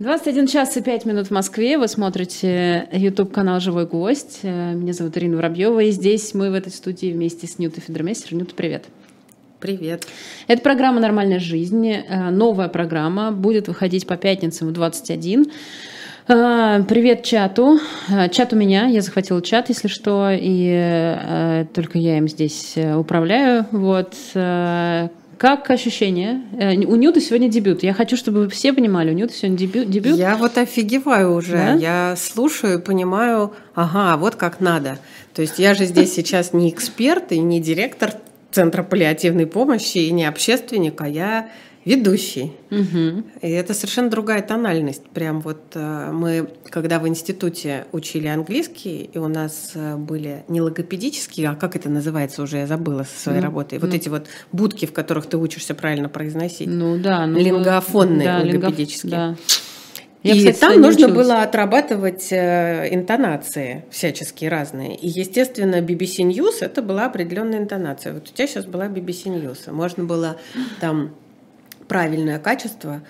21 час и 5 минут в Москве. Вы смотрите YouTube-канал «Живой гость». Меня зовут Ирина Воробьева, и здесь мы в этой студии вместе с Нютой Федермейстер. Нюта, привет. Привет. Это программа «Нормальная жизнь». Новая программа будет выходить по пятницам в 21. Привет чату. Чат у меня, я захватила чат, если что, и э, только я им здесь управляю. Вот. Как ощущение? Э, у Нюты сегодня дебют. Я хочу, чтобы вы все понимали, у Нюты сегодня дебют. дебют. Я вот офигеваю уже. Да? Я слушаю, понимаю, ага, вот как надо. То есть я же здесь сейчас не эксперт и не директор Центра паллиативной помощи и не общественник, а я ведущий. Угу. И это совершенно другая тональность. Прям вот э, мы, когда в институте учили английский, и у нас э, были не логопедические, а как это называется уже, я забыла со своей ну, работой. Вот ну. эти вот будки, в которых ты учишься правильно произносить. Ну да. Ну, лингофонные да, логопедические. Да. Я, и кстати, там нужно училась. было отрабатывать э, интонации всяческие разные. И, естественно, BBC News это была определенная интонация. Вот у тебя сейчас была BBC News. Можно было там правильное качество,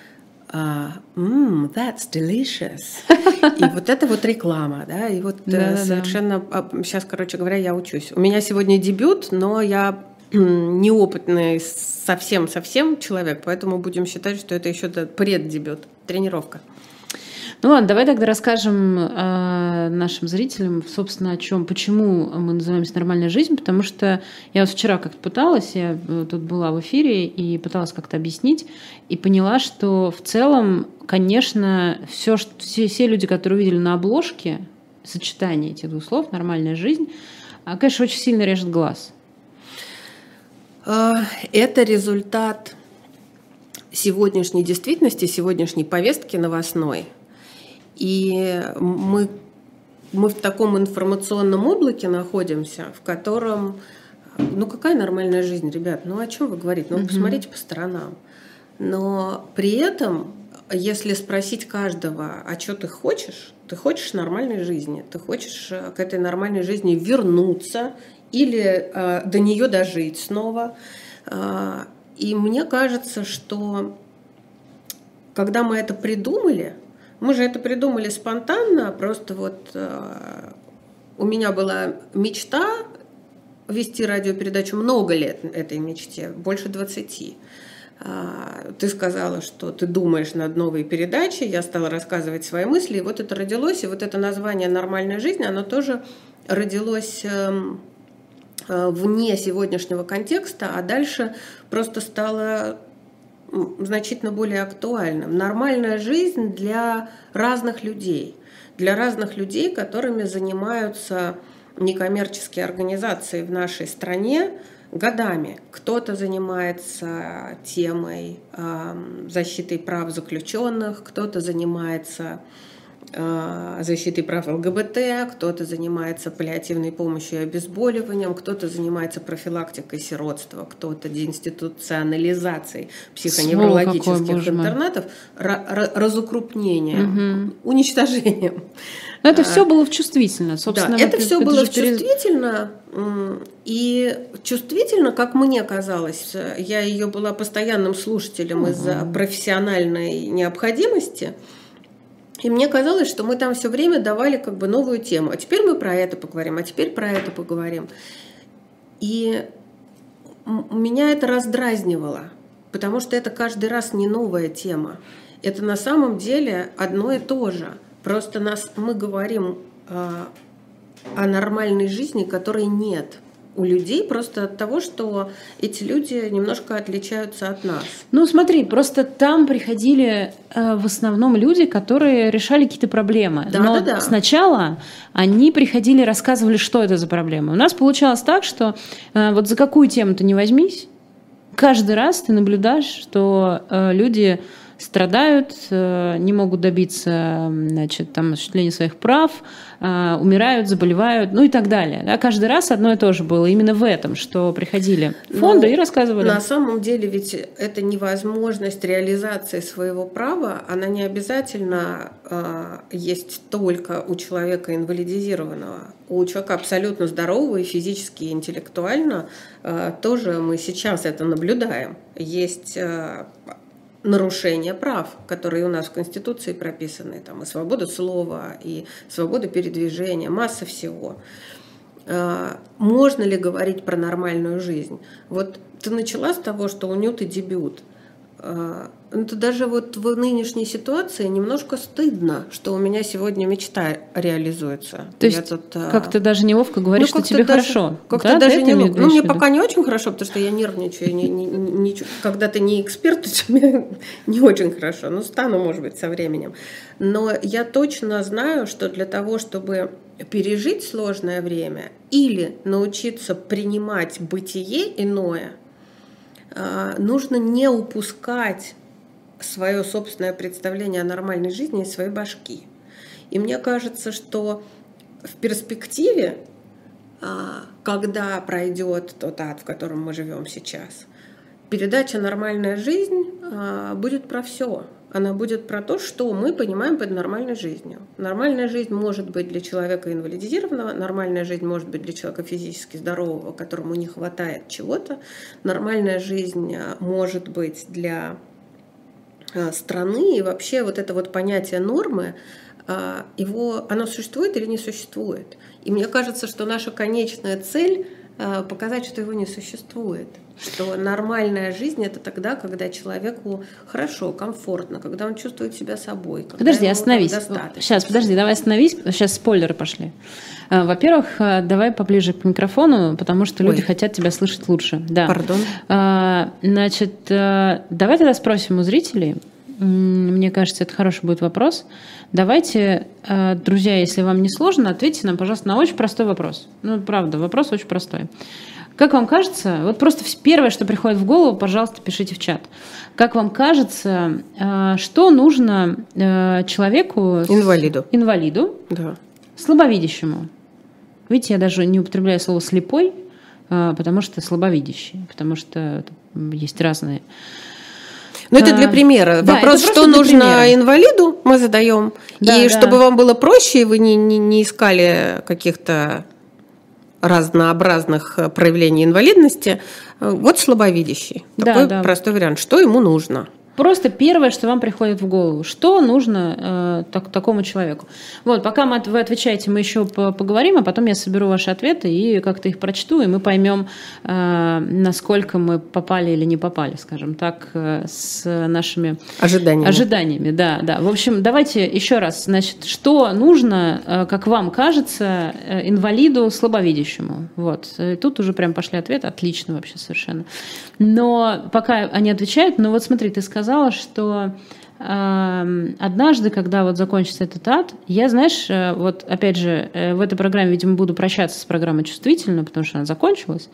Uh, mm, that's delicious. И вот это вот реклама, да, и вот да, совершенно сейчас, короче говоря, я учусь. У меня сегодня дебют, но я неопытный совсем-совсем человек, поэтому будем считать, что это еще преддебют, тренировка. Ну ладно, давай тогда расскажем э, нашим зрителям, собственно, о чем, почему мы называемся «Нормальная жизнь», потому что я вот вчера как-то пыталась, я э, тут была в эфире и пыталась как-то объяснить, и поняла, что в целом, конечно, все, все, все люди, которые увидели на обложке сочетание этих двух слов «нормальная жизнь», а, конечно, очень сильно режет глаз. А, это результат сегодняшней действительности, сегодняшней повестки новостной – и мы, мы в таком информационном облаке находимся, в котором, ну какая нормальная жизнь, ребят, ну о чем вы говорите? Ну посмотрите по сторонам. Но при этом, если спросить каждого, а что ты хочешь, ты хочешь нормальной жизни, ты хочешь э, к этой нормальной жизни вернуться или э, до нее дожить снова. Э, и мне кажется, что когда мы это придумали, мы же это придумали спонтанно, просто вот э, у меня была мечта вести радиопередачу много лет этой мечте, больше 20. А, ты сказала, что ты думаешь над новой передачей, я стала рассказывать свои мысли, и вот это родилось, и вот это название «Нормальная жизнь», оно тоже родилось эм, э, вне сегодняшнего контекста, а дальше просто стало значительно более актуальным. Нормальная жизнь для разных людей, для разных людей, которыми занимаются некоммерческие организации в нашей стране годами. Кто-то занимается темой э, защиты прав заключенных, кто-то занимается защитой прав ЛГБТ, кто-то занимается паллиативной помощью и обезболиванием, кто-то занимается профилактикой сиротства, кто-то деинституционализацией психоневрологических интернатов, разукрупнением, угу. уничтожением. Но это все было чувствительно, собственно. Да, это все было чувствительно, и чувствительно, как мне казалось, я ее была постоянным слушателем угу. из-за профессиональной необходимости – и мне казалось, что мы там все время давали как бы новую тему. А теперь мы про это поговорим, а теперь про это поговорим. И меня это раздразнивало, потому что это каждый раз не новая тема. Это на самом деле одно и то же. Просто нас, мы говорим э, о нормальной жизни, которой нет – у людей просто от того, что эти люди немножко отличаются от нас. Ну, смотри, просто там приходили э, в основном люди, которые решали какие-то проблемы. Да, Но да, да. сначала они приходили, рассказывали, что это за проблемы. У нас получалось так, что э, вот за какую тему ты не возьмись, каждый раз ты наблюдаешь, что э, люди страдают, э, не могут добиться значит, там, осуществления своих прав, э, умирают, заболевают, ну и так далее. Да, каждый раз одно и то же было именно в этом, что приходили фонды Но и рассказывали. На самом деле ведь это невозможность реализации своего права, она не обязательно э, есть только у человека инвалидизированного. У человека абсолютно здорового и физически, и интеллектуально э, тоже мы сейчас это наблюдаем. Есть э, нарушения прав, которые у нас в Конституции прописаны, там и свобода слова, и свобода передвижения, масса всего. А, можно ли говорить про нормальную жизнь? Вот ты начала с того, что у Нюты дебют. А, это даже вот в нынешней ситуации немножко стыдно, что у меня сегодня мечта реализуется. То есть тут, а, как-то даже неловко говоришь, ну, что тебе даже, хорошо. Как-то да? даже неловко. Ну, мне пока не очень хорошо, потому что я нервничаю. Не, не, не, когда ты не эксперт, то тебе не очень хорошо. Ну, стану, может быть, со временем. Но я точно знаю, что для того, чтобы пережить сложное время или научиться принимать бытие иное – нужно не упускать свое собственное представление о нормальной жизни из своей башки. И мне кажется, что в перспективе, а, когда пройдет тот ад, в котором мы живем сейчас, передача «Нормальная жизнь» а, будет про все она будет про то, что мы понимаем под нормальной жизнью. Нормальная жизнь может быть для человека инвалидизированного, нормальная жизнь может быть для человека физически здорового, которому не хватает чего-то. Нормальная жизнь а, может быть для а, страны и вообще вот это вот понятие нормы, а, его, оно существует или не существует. И мне кажется, что наша конечная цель показать, что его не существует что нормальная жизнь это тогда, когда человеку хорошо, комфортно, когда он чувствует себя собой. Подожди, остановись. Сейчас, подожди, давай остановись. Сейчас спойлеры пошли. Э, во-первых, э, давай поближе к микрофону, потому что люди Ой. хотят тебя слышать лучше. Да. Пардон. Э, значит, давай тогда спросим у зрителей. Мне кажется, это хороший будет вопрос. Давайте, друзья, если вам не сложно, ответьте нам, пожалуйста, на очень простой вопрос. Ну, правда, вопрос очень простой. Как вам кажется, вот просто первое, что приходит в голову, пожалуйста, пишите в чат. Как вам кажется, э, что нужно э, человеку... Инвалиду. Инвалиду. Да. Слабовидящему. Видите, я даже не употребляю слово «слепой», э, потому что слабовидящий, потому что есть разные... Ну, это для примера. Да, Вопрос, что нужно примера. инвалиду, мы задаем. Да, и да. чтобы вам было проще, и вы не, не, не искали каких-то разнообразных э, проявлений инвалидности, э, вот слабовидящий. Такой да. простой вариант. Что ему нужно? Просто первое, что вам приходит в голову, что нужно э, так, такому человеку. Вот, пока мы, вы отвечаете, мы еще поговорим, а потом я соберу ваши ответы и как-то их прочту, и мы поймем, э, насколько мы попали или не попали, скажем так, э, с нашими ожиданиями. ожиданиями. Да, да. В общем, давайте еще раз. Значит, что нужно, э, как вам кажется, э, инвалиду слабовидящему? Вот. И тут уже прям пошли ответы. Отлично вообще совершенно. Но пока они отвечают, ну вот смотри, ты сказал, сказала, что э, однажды, когда вот закончится этот ад, я, знаешь, э, вот опять же, э, в этой программе, видимо, буду прощаться с программой чувствительно, потому что она закончилась.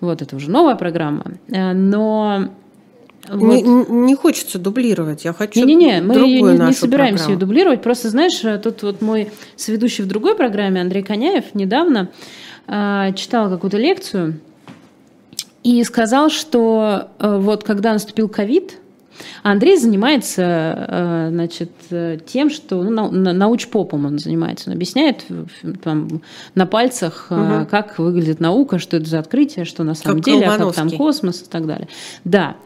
Вот, это уже новая программа. Э, но вот. Не, не хочется дублировать, я хочу Не-не-не, мы не, не собираемся программу. ее дублировать. Просто, знаешь, тут вот мой сведущий в другой программе, Андрей Коняев, недавно э, читал какую-то лекцию и сказал, что э, вот когда наступил ковид, Андрей занимается э, значит, тем, что ну, научпопом он занимается. Он объясняет там, на пальцах, угу. как выглядит наука, что это за открытие, что на самом как деле, а как там космос и так далее. Да.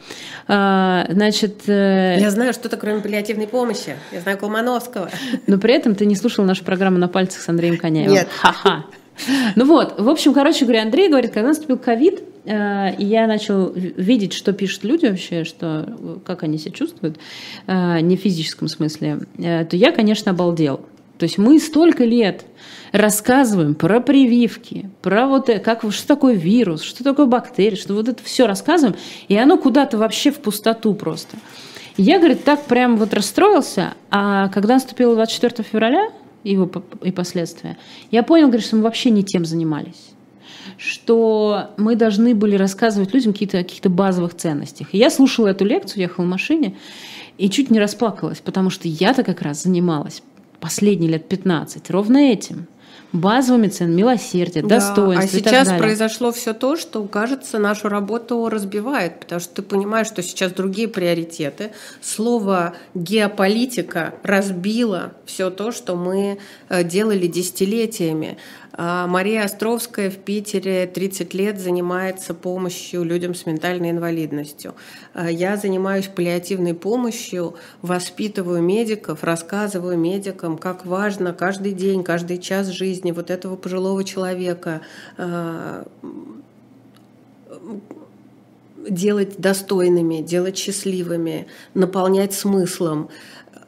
А, значит, Я знаю, что такое кроме паллиативной помощи. Я знаю Колмановского. Но при этом ты не слушал нашу программу «На пальцах» с Андреем Коняевым. Нет. Ха-ха. Ну вот, в общем, короче говоря, Андрей говорит, когда наступил ковид, э, и я начал видеть, что пишут люди вообще, что, как они себя чувствуют, э, не в физическом смысле, э, то я, конечно, обалдел. То есть мы столько лет рассказываем про прививки, про вот как, что такое вирус, что такое бактерии, что вот это все рассказываем, и оно куда-то вообще в пустоту просто. Я, говорит, так прям вот расстроился, а когда наступило 24 февраля, его и последствия, я понял, говорит, что мы вообще не тем занимались что мы должны были рассказывать людям какие-то каких базовых ценностях. И я слушала эту лекцию, ехала в машине, и чуть не расплакалась, потому что я-то как раз занималась последние лет 15 ровно этим базовыми ценами, милосердие, да, достоинство. А сейчас произошло все то, что, кажется, нашу работу разбивает, потому что ты понимаешь, что сейчас другие приоритеты. Слово геополитика разбило все то, что мы э, делали десятилетиями. А, Мария Островская в Питере 30 лет занимается помощью людям с ментальной инвалидностью. А, я занимаюсь паллиативной помощью, воспитываю медиков, рассказываю медикам, как важно каждый день, каждый час жизни вот этого пожилого человека а, делать достойными, делать счастливыми, наполнять смыслом.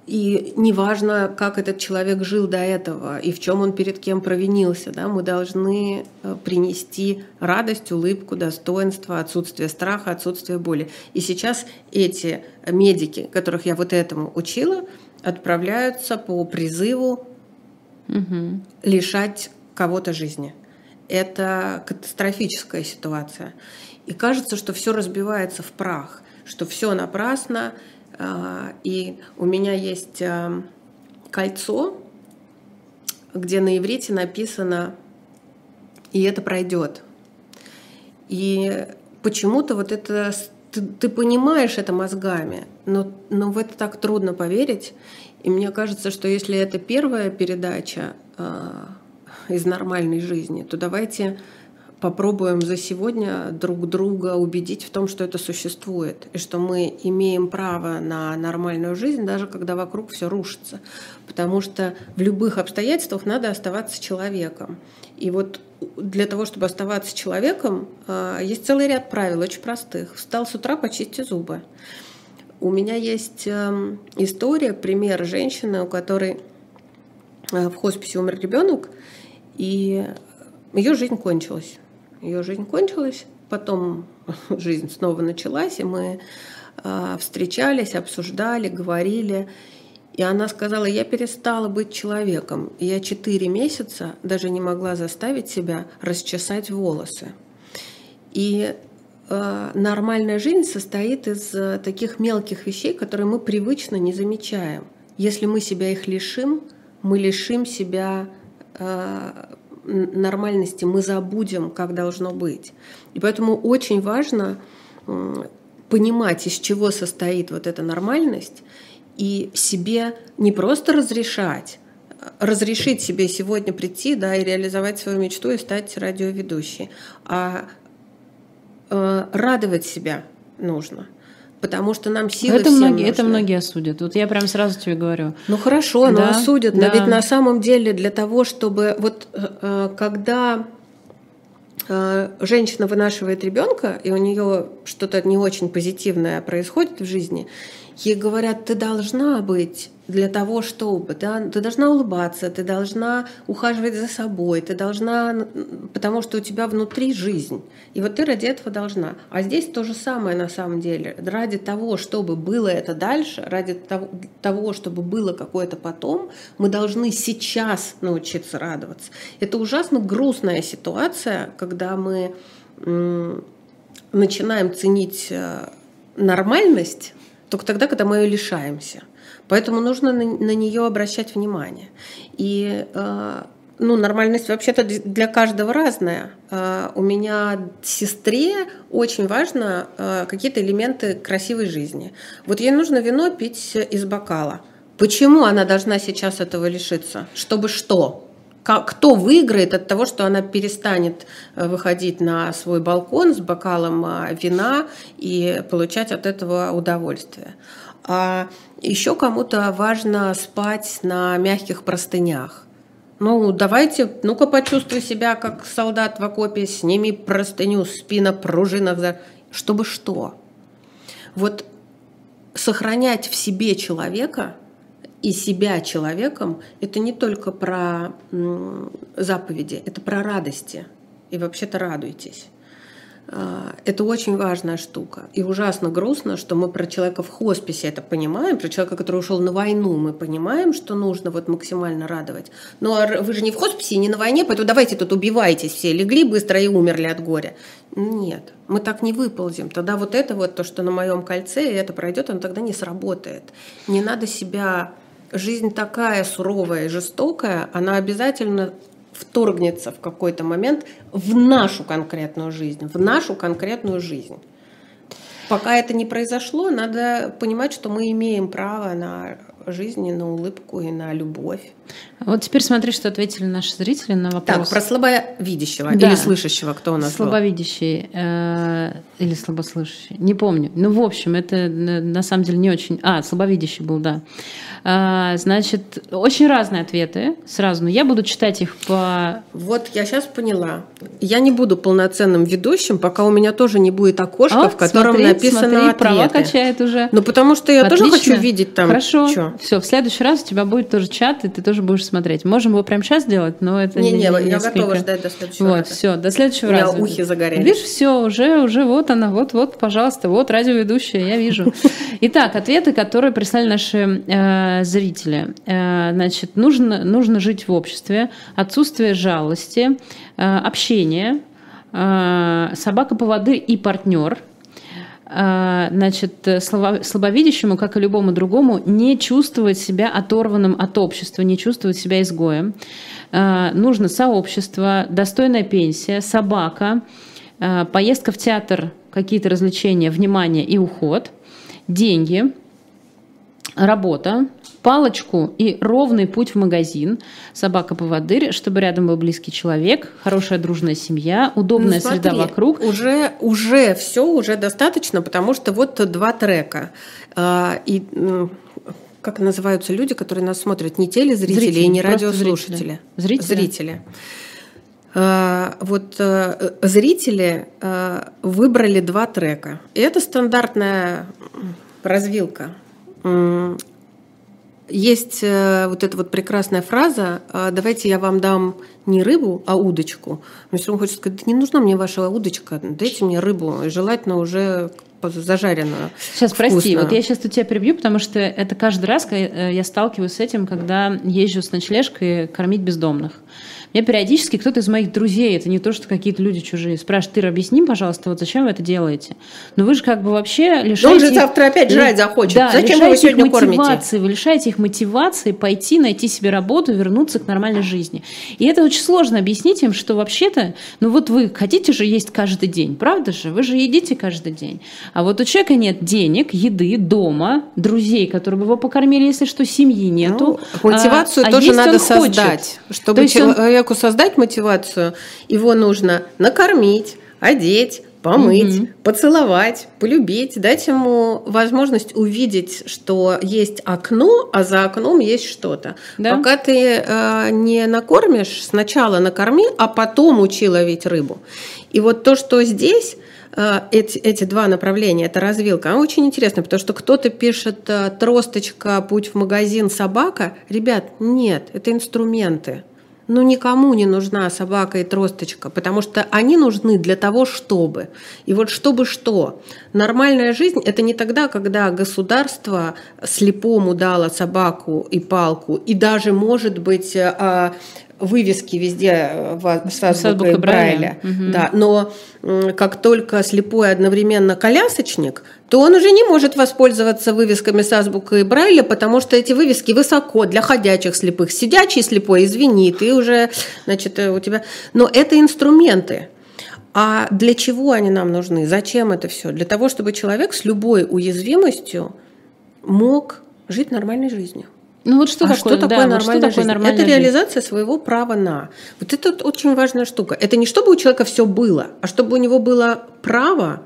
И неважно, как этот человек жил до этого и в чем он перед кем провинился, да, мы должны э, принести радость, улыбку, достоинство, отсутствие страха, отсутствие боли. И сейчас эти медики, которых я вот этому учила, отправляются по призыву угу. лишать кого-то жизни. Это катастрофическая ситуация. И кажется, что все разбивается в прах, что все напрасно, и у меня есть а, кольцо, где на иврите написано «и это пройдет». И почему-то вот это ты, ты понимаешь это мозгами, но, но в это так трудно поверить. И мне кажется, что если это первая передача э, из нормальной жизни, то давайте попробуем за сегодня друг друга убедить в том, что это существует, и что мы имеем право на нормальную жизнь, даже когда вокруг все рушится. Потому что в любых обстоятельствах надо оставаться человеком. И вот для того, чтобы оставаться человеком, а, есть целый ряд правил, очень простых. Встал с утра, почисти зубы. У меня есть эм, история, пример женщины, у которой э, в хосписе умер ребенок, и ее жизнь кончилась ее жизнь кончилась, потом жизнь снова началась, и мы а, встречались, обсуждали, говорили. И она сказала, я перестала быть человеком. Я четыре месяца даже не могла заставить себя расчесать волосы. И э, нормальная жизнь состоит из э, таких мелких вещей, которые мы привычно не замечаем. Если мы себя их лишим, мы лишим себя э, нормальности мы забудем, как должно быть. И поэтому очень важно понимать, из чего состоит вот эта нормальность, и себе не просто разрешать, разрешить себе сегодня прийти да, и реализовать свою мечту и стать радиоведущей, а э, радовать себя нужно потому что нам силы это многие, нужны. Это многие осудят. Вот я прям сразу тебе говорю. Ну хорошо, да, но осудят. Да. Но ведь на самом деле для того, чтобы вот э, когда э, женщина вынашивает ребенка, и у нее что-то не очень позитивное происходит в жизни, ей говорят, ты должна быть для того, чтобы, да, ты должна улыбаться, ты должна ухаживать за собой, ты должна, потому что у тебя внутри жизнь. И вот ты ради этого должна. А здесь то же самое на самом деле. Ради того, чтобы было это дальше, ради того, того чтобы было какое-то потом, мы должны сейчас научиться радоваться. Это ужасно грустная ситуация, когда мы начинаем ценить э, нормальность только тогда, когда мы ее лишаемся. Поэтому нужно на, на нее обращать внимание. И э, ну, нормальность вообще-то для каждого разная. Э, у меня сестре очень важно э, какие-то элементы красивой жизни. Вот ей нужно вино пить из бокала. Почему она должна сейчас этого лишиться? Чтобы что? Кто выиграет от того, что она перестанет выходить на свой балкон с бокалом вина и получать от этого удовольствие. А еще кому-то важно спать на мягких простынях. Ну, давайте, ну-ка почувствуй себя как солдат в окопе, сними простыню, спи на пружинах, чтобы что? Вот сохранять в себе человека и себя человеком – это не только про заповеди, это про радости. И вообще-то радуйтесь. А, это очень важная штука. И ужасно грустно, что мы про человека в хосписе это понимаем, про человека, который ушел на войну, мы понимаем, что нужно вот максимально радовать. Ну а вы же не в хосписе, не на войне, поэтому давайте тут убивайтесь все, легли быстро и умерли от горя. Нет, мы так не выползем. Тогда вот это вот, то, что на моем кольце, и это пройдет, оно тогда не сработает. Не надо себя... Жизнь такая суровая и жестокая, она обязательно вторгнется в какой-то момент в нашу конкретную жизнь, в нашу конкретную жизнь. Пока это не произошло, надо понимать, что мы имеем право на жизни, на улыбку и на любовь. Вот теперь смотри, что ответили наши зрители на вопрос. Так, про слабовидящего да. или слышащего, кто у нас Слабовидящий э, или слабослышащий, не помню. Ну, в общем, это на самом деле не очень... А, слабовидящий был, да. А, значит, очень разные ответы сразу, но я буду читать их по... Вот я сейчас поняла. Я не буду полноценным ведущим, пока у меня тоже не будет окошка, а, в котором смотри, написано смотри, ответы. права качает уже. Ну, потому что я Отлично. тоже хочу видеть там. Хорошо. Все, в следующий раз у тебя будет тоже чат, и ты тоже будешь смотреть. Можем его прямо сейчас сделать, но это не, не, не я несколько... готова ждать до следующего вот, раза. все, до следующего у меня раза. ухи загорелись. Видишь, все, уже, уже вот она, вот, вот, пожалуйста, вот радиоведущая, я вижу. Итак, ответы, которые прислали наши э, зрители. Э, значит, нужно, нужно жить в обществе, отсутствие жалости, э, общение, э, собака-поводырь и партнер – значит, слабовидящему, как и любому другому, не чувствовать себя оторванным от общества, не чувствовать себя изгоем. Нужно сообщество, достойная пенсия, собака, поездка в театр, какие-то развлечения, внимание и уход, деньги, работа, палочку и ровный путь в магазин, собака-поводырь, чтобы рядом был близкий человек, хорошая дружная семья, удобная ну, смотри, среда вокруг. Уже, уже все уже достаточно, потому что вот два трека. А, и как называются люди, которые нас смотрят, не телезрители зрители, и не радиослушатели. Зрители. Зрители. зрители. Вот э, зрители э, выбрали два трека. И это стандартная развилка есть э, вот эта вот прекрасная фраза «А «давайте я вам дам не рыбу, а удочку». Мне все равно хочется сказать, не нужна мне ваша удочка, дайте мне рыбу, и желательно уже зажаренную. Сейчас, вкусную. прости, вот я сейчас у тебя перебью, потому что это каждый раз э, я сталкиваюсь с этим, когда езжу с ночлежкой кормить бездомных. Мне периодически кто-то из моих друзей, это не то, что какие-то люди чужие, спрашивает, ты объясни, пожалуйста, вот зачем вы это делаете? Но вы же как бы вообще лишаете... он же завтра опять жрать захочет. Да, зачем вы его сегодня мотивации, Вы лишаете их мотивации пойти, найти себе работу, вернуться к нормальной жизни. И это очень сложно объяснить им, что вообще-то, ну вот вы хотите же есть каждый день, правда же? Вы же едите каждый день. А вот у человека нет денег, еды, дома, друзей, которые бы его покормили, если что, семьи нету. Ну, мотивацию а, тоже а надо создать, хочет. чтобы человек человеку создать мотивацию, его нужно накормить, одеть, помыть, угу. поцеловать, полюбить, дать ему возможность увидеть, что есть окно, а за окном есть что-то. Да? Пока ты э, не накормишь, сначала накорми, а потом учи ловить рыбу. И вот то, что здесь э, эти, эти два направления, это развилка, она очень интересна, потому что кто-то пишет э, тросточка, путь в магазин, собака. Ребят, нет, это инструменты ну никому не нужна собака и тросточка, потому что они нужны для того, чтобы. И вот чтобы что? Нормальная жизнь – это не тогда, когда государство слепому дало собаку и палку, и даже, может быть, а, вывески везде э, в, с азбукой Брайля. Угу. Да, но как только слепой одновременно колясочник, то он уже не может воспользоваться вывесками с азбукой Брайля, потому что эти вывески высоко для ходячих слепых. Сидячий слепой, извини, ты уже, значит, э, у тебя... Но это инструменты. А для чего они нам нужны? Зачем это все? Для того, чтобы человек с любой уязвимостью мог жить нормальной жизнью. Ну вот что а такое, что такое да, нормальная вот что жизнь? Нормальная это жизнь? реализация своего права на. Вот это очень важная штука. Это не чтобы у человека все было, а чтобы у него было право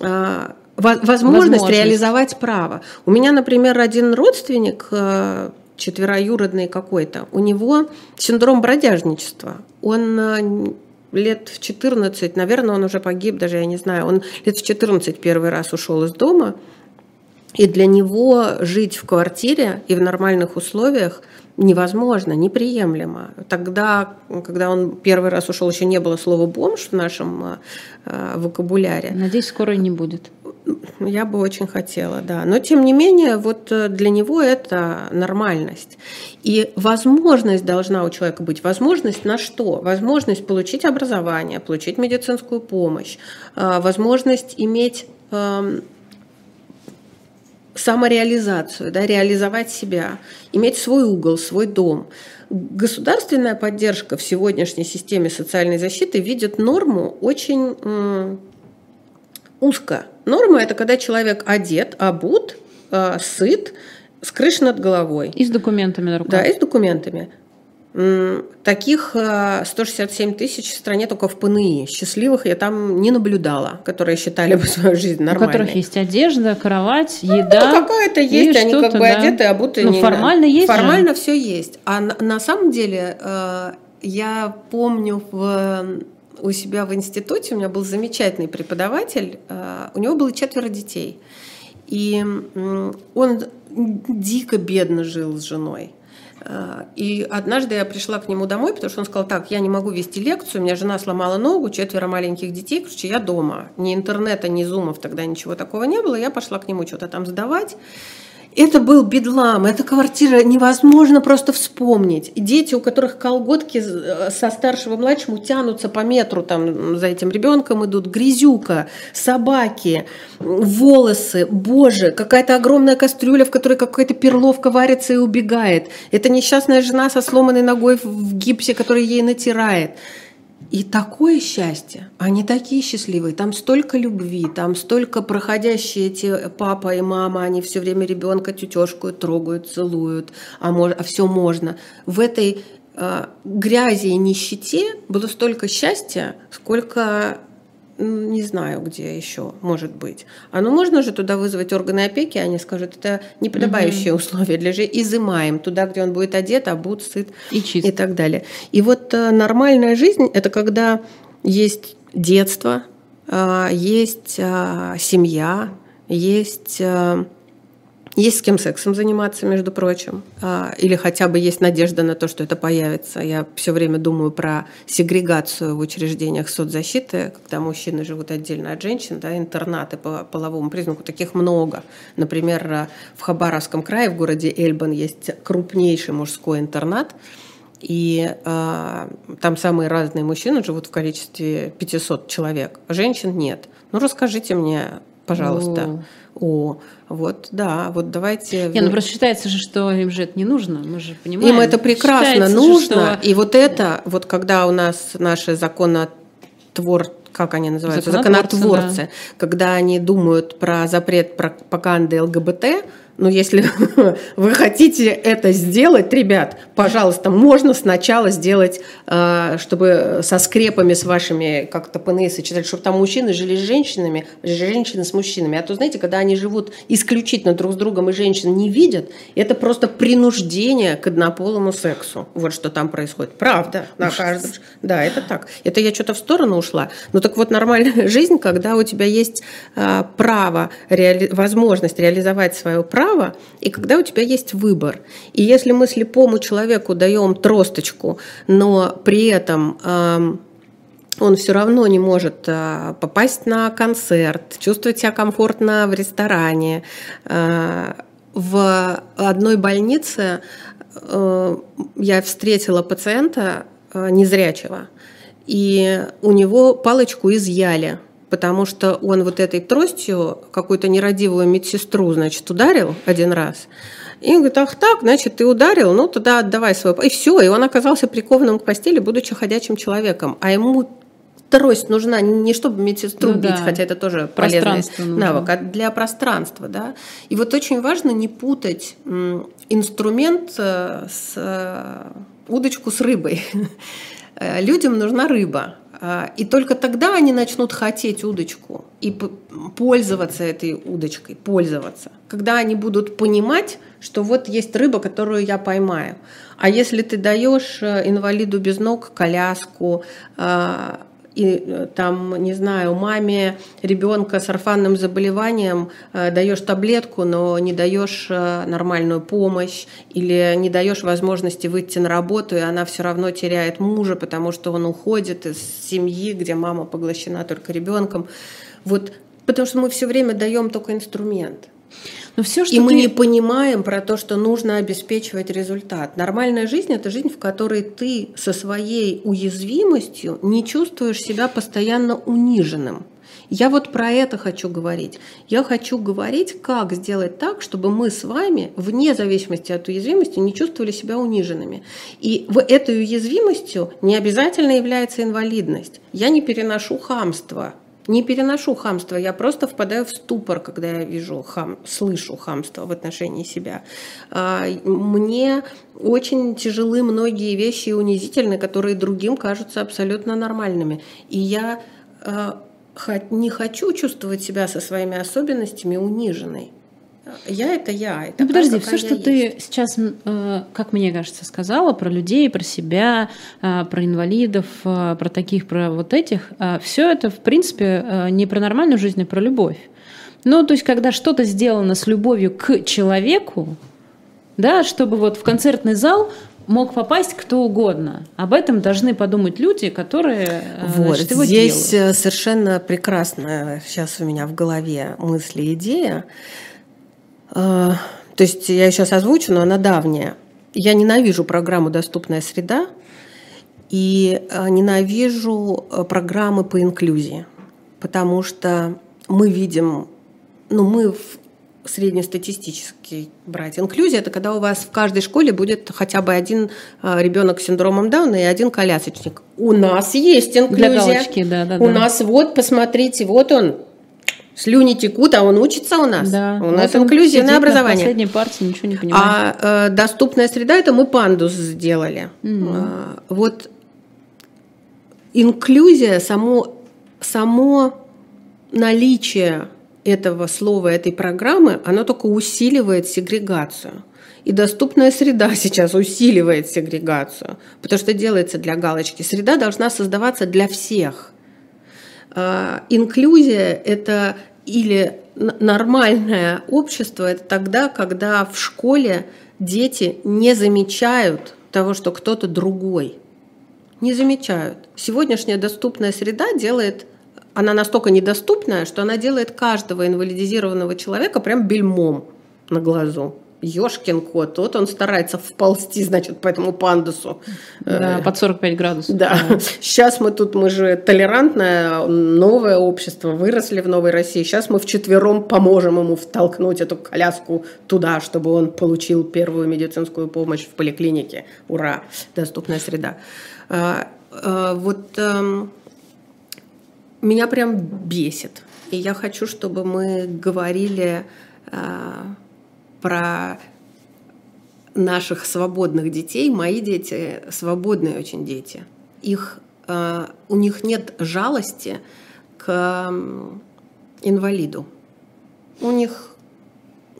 а, возможность, возможность реализовать право. У меня, например, один родственник а, четвероюродный какой-то, у него синдром бродяжничества. Он а, лет в 14, наверное, он уже погиб, даже я не знаю, он лет в 14 первый раз ушел из дома, и для него жить в квартире и в нормальных условиях невозможно, неприемлемо. Тогда, когда он первый раз ушел, еще не было слова бомж в нашем э, вокабуляре. Надеюсь, скоро не будет. Я бы очень хотела, да. Но тем не менее, вот э, для него это нормальность. И возможность должна у человека быть. Возможность на что? Возможность получить образование, получить медицинскую помощь, э, возможность иметь эм, самореализацию, да, реализовать себя, иметь свой угол, свой дом. Государственная поддержка в сегодняшней системе социальной защиты видит норму очень м, узко. Норма – это когда человек одет, обут, э, сыт с крышей над головой. И с документами на руках. Да, и с документами. Таких 167 э, тысяч в стране только в ПНИ. Счастливых я там не наблюдала, которые считали бы свою жизнь нормальной. У которых есть одежда, кровать, ну, еда. Ну, какая-то есть, они как бы да. одеты, обуты. Ну, не... формально есть Формально же. все есть. А на, на самом деле э, я помню в у себя в институте у меня был замечательный преподаватель, э, у него было четверо детей. И он дико бедно жил с женой. Э, и однажды я пришла к нему домой, потому что он сказал, так, я не могу вести лекцию, у меня жена сломала ногу, четверо маленьких детей, короче, я дома. Ни интернета, ни зумов тогда ничего такого не было. Я пошла к нему что-то там сдавать. Это был бедлам, эта квартира невозможно просто вспомнить. Дети, у которых колготки э, со старшего младшему тянутся по метру, там за этим ребенком идут, грязюка, собаки, волосы, боже, какая-то огромная кастрюля, в которой какая-то перловка варится и убегает. Это несчастная жена со сломанной ногой в гипсе, который ей натирает. И такое счастье, они такие счастливые, там столько любви, там столько проходящие эти папа и мама, они все время ребенка тетешку трогают, целуют, а, мож, а все можно. В этой э, грязи и нищете было столько счастья, сколько не знаю, где еще может быть. А ну можно же туда вызвать органы опеки, они скажут, это неподобающие угу. условия для жизни, изымаем туда, где он будет одет, обут, сыт и, чист. и так далее. И вот э, нормальная жизнь – это когда есть детство, э, есть э, семья, есть есть с кем сексом заниматься, между прочим, а, или хотя бы есть надежда на то, что это появится. Я все время думаю про сегрегацию в учреждениях соцзащиты, когда мужчины живут отдельно от женщин, да, интернаты по половому признаку, таких много. Например, в Хабаровском крае, в городе Эльбан, есть крупнейший мужской интернат, и э, там самые разные мужчины живут в количестве 500 человек, женщин нет. Ну, расскажите мне, пожалуйста. О о, вот, да, вот давайте... Не, ну просто считается же, что им же это не нужно, мы же понимаем. Им это прекрасно считается нужно, же, что... и вот это, вот когда у нас наши законотвор как они называются, законотворцы, законотворцы да. когда они думают про запрет пропаганды ЛГБТ, но если вы хотите это сделать, ребят, пожалуйста, можно сначала сделать, э, чтобы со скрепами с вашими как-то ПНИ сочетать, чтобы там мужчины жили с женщинами, женщины с мужчинами. А то, знаете, когда они живут исключительно друг с другом и женщин не видят, это просто принуждение к однополому сексу. Вот что там происходит. Правда. На каждом... Да, это так. Это я что-то в сторону ушла. Ну так вот, нормальная жизнь, когда у тебя есть э, право, реали... возможность реализовать свое право, и когда у тебя есть выбор. И если мы слепому человеку даем тросточку, но при этом он все равно не может э, попасть на концерт, чувствовать себя комфортно в ресторане. Э, в одной больнице э, я встретила пациента э, незрячего, и у него палочку изъяли – потому что он вот этой тростью какую-то нерадивую медсестру, значит, ударил один раз. И он говорит, ах так, значит, ты ударил, ну тогда отдавай свой... И все, и он оказался прикованным к постели, будучи ходячим человеком. А ему трость нужна не чтобы медсестру ну, бить, да. хотя это тоже полезный навык, а для пространства. Да? И вот очень важно не путать инструмент э, с э, удочку с рыбой. Э, людям нужна рыба, а, и только тогда они начнут хотеть удочку и пользоваться этой удочкой, пользоваться. Когда они будут понимать, что вот есть рыба, которую я поймаю. А если ты даешь э, инвалиду без ног коляску, а, и э, там, не знаю, маме ребенка с орфанным заболеванием э, даешь таблетку, но не даешь э, нормальную помощь или не даешь возможности выйти на работу, и она все равно теряет мужа, потому что он уходит из семьи, где мама поглощена только ребенком. Вот потому что мы все время даем только инструмент. Но все, что и ты... мы не понимаем про то, что нужно обеспечивать результат. Нормальная жизнь – это жизнь, в которой ты со своей уязвимостью не чувствуешь себя постоянно униженным. Я вот про это хочу говорить. Я хочу говорить, как сделать так, чтобы мы с вами, вне зависимости от уязвимости, не чувствовали себя униженными. И в этой уязвимостью не обязательно является инвалидность. Я не переношу хамство Не переношу хамство, я просто впадаю в ступор, когда я вижу хам, слышу хамство в отношении себя. А, мне очень тяжелы многие вещи и унизительные, которые другим кажутся абсолютно нормальными. И я а, не хочу чувствовать себя со своими особенностями униженной. Я это я. Это ну подожди, все, что есть. ты сейчас, э, как мне кажется, сказала про людей, про себя, э, про инвалидов, э, про таких, про вот этих, все это, в принципе, не про нормальную жизнь, а про любовь. Ну, то есть, когда что-то сделано с любовью к человеку, да, чтобы вот в концертный зал мог попасть кто угодно. Об этом должны подумать люди, которые вот, значит, его здесь делают. совершенно прекрасная сейчас у меня в голове мысль и идея. То есть я сейчас озвучу, но она давняя. Я ненавижу программу «Доступная среда» и а, ненавижу а, программы по инклюзии, потому что мы видим, ну мы среднестатистический брать. Инклюзия – это когда у вас в каждой школе будет хотя бы один ребенок с синдромом Дауна и один колясочник. У нас есть инклюзия. Для галочки, да, да, У да. нас вот, посмотрите, вот он, Слюни текут, а он учится у нас. Да. У нас вот инклюзивное образование. Последней партии ничего не понимает. А э, доступная среда это мы пандус сделали. Mm. А, вот инклюзия, само, само наличие этого слова, этой программы, оно только усиливает сегрегацию. И доступная среда сейчас усиливает сегрегацию, потому что делается для галочки. Среда должна создаваться для всех. А, инклюзия – это или нормальное общество – это тогда, когда в школе дети не замечают того, что кто-то другой. Не замечают. Сегодняшняя доступная среда делает она настолько недоступная, что она делает каждого инвалидизированного человека прям бельмом на глазу. Ёшкин кот, вот он старается вползти, значит, по этому пандусу. Да, э, под 45 градусов. Да. Сейчас мы тут, мы же толерантное новое общество, выросли в новой России. Сейчас мы вчетвером поможем ему втолкнуть эту коляску туда, чтобы он получил первую медицинскую помощь в поликлинике. Ура! Доступная среда. А, а, вот эм, меня прям бесит. И я хочу, чтобы мы говорили а, про наших свободных детей. Мои дети свободные очень дети. Их, э, у них нет жалости к инвалиду. У них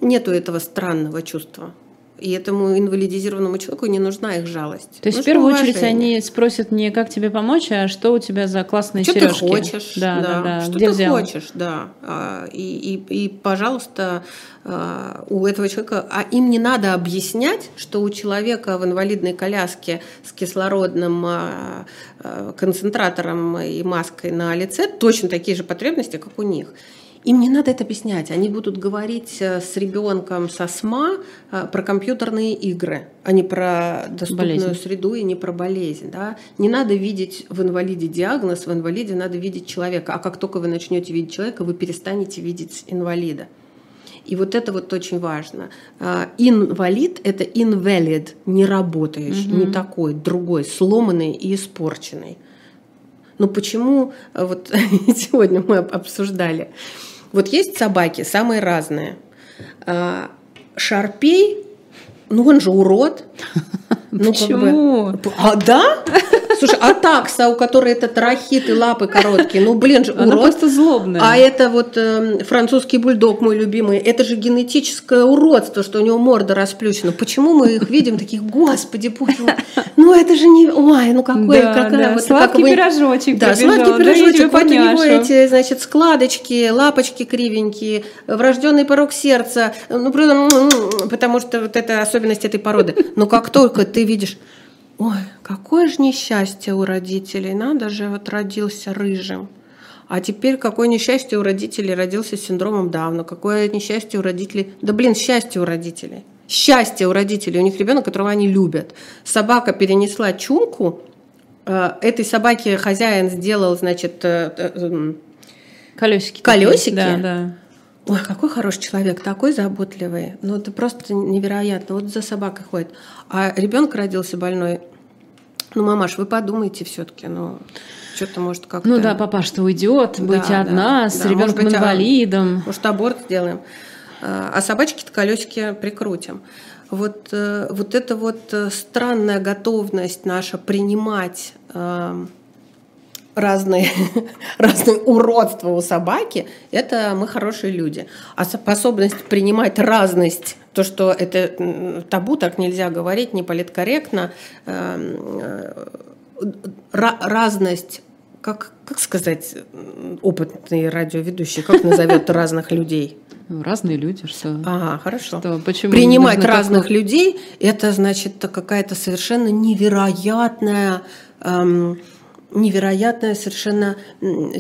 нету этого странного чувства. И этому инвалидизированному человеку не нужна их жалость. То есть Нужно в первую уважение. очередь они спросят не как тебе помочь, а что у тебя за классные что сережки. Что ты хочешь, да, да, да, да. Что Где ты взял? хочешь, да. А, и, и, и, пожалуйста, у этого человека, а им не надо объяснять, что у человека в инвалидной коляске с кислородным а, концентратором и маской на лице точно такие же потребности, как у них. Им не надо это объяснять. Они будут говорить э, с ребенком со СМА э, про компьютерные игры, а не про доступную болезнь. среду и не про болезнь. Да? Не надо видеть в инвалиде диагноз, в инвалиде надо видеть человека. А как только вы начнете видеть человека, вы перестанете видеть инвалида. И вот это вот очень важно. Э, инвалид – это invalid, не работающий, угу. не такой, другой, сломанный и испорченный. Но почему, вот сегодня мы обсуждали, вот есть собаки самые разные. А, шарпей, ну он же урод. Ну, Почему? Как бы, а да? Слушай, а такса, у которой это трахит и лапы короткие, ну блин, же урод. Она просто злобная. А это вот э, французский бульдог мой любимый, это же генетическое уродство, что у него морда расплющена. Почему мы их видим таких, господи, боже ну это же не, ой, ну какой, да, какая да. вот сладкий как пирожочек, да, пробежал, сладкий пирожочек, вот у него эти, значит, складочки, лапочки кривенькие, врожденный порог сердца, ну просто, потому что вот это особенность этой породы. Но как только ты видишь Ой, какое же несчастье у родителей. Надо же, вот родился рыжим. А теперь какое несчастье у родителей родился с синдромом Дауна. Какое несчастье у родителей. Да блин, счастье у родителей. Счастье у родителей. У них ребенок, которого они любят. Собака перенесла чумку. Э, этой собаке хозяин сделал, значит, э, э, колесики. Колесики. Да, да. Ой, какой хороший человек, такой заботливый. Ну, это просто невероятно. Вот за собакой ходит. А ребенок родился больной. Ну, мамаш, вы подумайте все-таки, ну, что-то может как-то... Ну да, папа, что уйдет, да, быть одна, да, с да, ребенком а инвалидом. А, может, аборт сделаем. А собачки-то колесики прикрутим. Вот, э, вот эта вот э, странная готовность наша принимать эм, разные, разные уродства у собаки, это мы хорошие люди. А способность принимать разность, то, что это табу, так нельзя говорить, не политкорректно, эм, э, разность как, как сказать, опытный радиоведущий, как назовет разных людей? Ну, разные люди, что. Ага, хорошо. Что, почему Принимать разных как... людей это значит какая-то совершенно невероятная эм, невероятная совершенно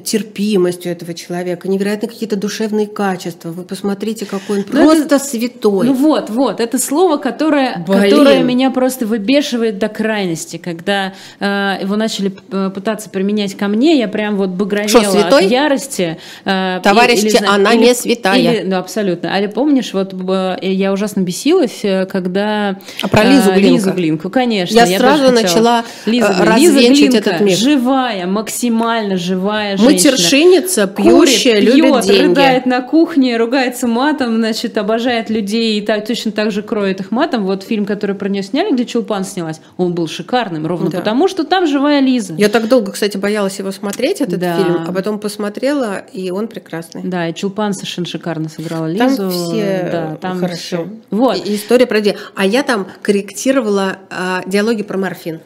терпимость у этого человека, невероятные какие-то душевные качества. Вы посмотрите, какой он ну, просто это, святой. Ну вот, вот, это слово, которое, которое меня просто выбешивает до крайности. Когда э, его начали э, пытаться применять ко мне, я прям вот багровела Что, святой? от ярости. Э, Товарищи, или, она или, не святая. Или, ну, абсолютно. А помнишь, вот э, я ужасно бесилась, э, когда... А про Лизу э, Глинку? Лизу Глинку, конечно. Я, я сразу начала Лиза, Лиза Глинка, этот мир живая, максимально живая женщина. Матершинница, пьющая, Курит, любит пьет, деньги. рыдает на кухне, ругается матом, значит, обожает людей и так, точно так же кроет их матом. Вот фильм, который про нее сняли, где Чулпан снялась, он был шикарным, ровно да. потому, что там живая Лиза. Я так долго, кстати, боялась его смотреть, этот да. фильм, а потом посмотрела, и он прекрасный. Да, и Чулпан совершенно шикарно сыграла Лизу. Там все да, там хорошо. Все. Вот. И, история про... А я там корректировала а, диалоги про морфин.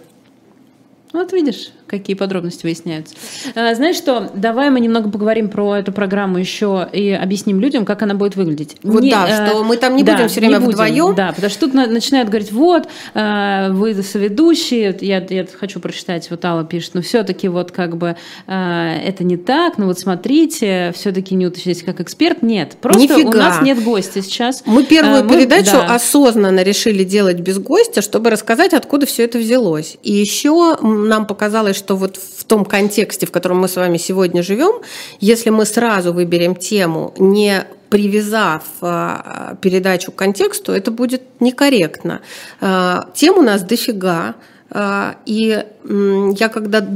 Вот видишь, какие подробности выясняются. А, знаешь что, давай мы немного поговорим про эту программу еще и объясним людям, как она будет выглядеть. Вот не, да, что мы там не да, будем все время вдвоем. Да, потому что тут начинают говорить, вот, а, вы соведущие, я, я хочу прочитать, вот Алла пишет, но все-таки вот как бы а, это не так, ну вот смотрите, все-таки не уточняйте как эксперт. Нет, просто Нифига. у нас нет гостя сейчас. Мы первую мы, передачу да. осознанно решили делать без гостя, чтобы рассказать, откуда все это взялось. И еще нам показалось, что вот в том контексте, в котором мы с вами сегодня живем, если мы сразу выберем тему, не привязав а, передачу к контексту, это будет некорректно. А, тем у нас дофига. А, и я когда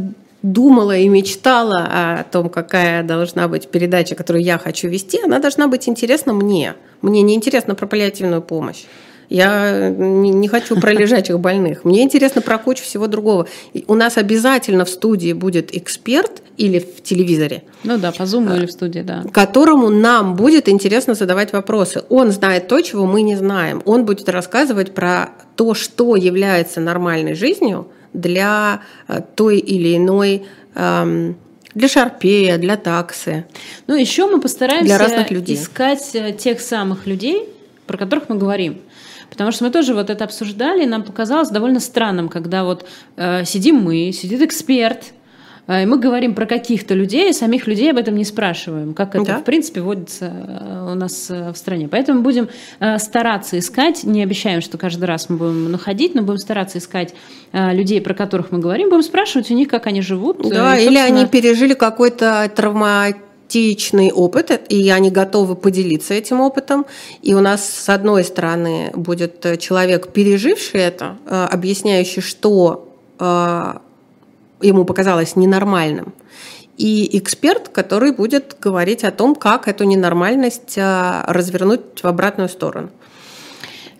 думала и мечтала о том, какая должна быть передача, которую я хочу вести, она должна быть интересна мне. Мне не интересно про паллиативную помощь. Я не хочу про лежачих больных. Мне интересно про кучу всего другого. у нас обязательно в студии будет эксперт или в телевизоре. Ну да, по зуму или в студии, да. Которому нам будет интересно задавать вопросы. Он знает то, чего мы не знаем. Он будет рассказывать про то, что является нормальной жизнью для э, той или иной эм, для шарпея, для таксы. Ну, еще мы постараемся для разных людей. искать э, тех самых людей, про которых мы говорим. Потому что мы тоже вот это обсуждали, и нам показалось довольно странным, когда вот э, сидим мы, сидит эксперт, э, и мы говорим про каких-то людей, и самих людей об этом не спрашиваем, как это, да. в принципе, водится э, у нас э, в стране. Поэтому будем стараться искать, не обещаем, что каждый раз мы будем находить, но будем стараться искать людей, про которых мы говорим, будем спрашивать у них, как они живут. Да, и, или они пережили какой-то травматизм практичный опыт, и они готовы поделиться этим опытом. И у нас, с одной стороны, будет человек, переживший это, э, объясняющий, что э, ему показалось ненормальным, и эксперт, который будет говорить о том, как эту ненормальность э, развернуть в обратную сторону.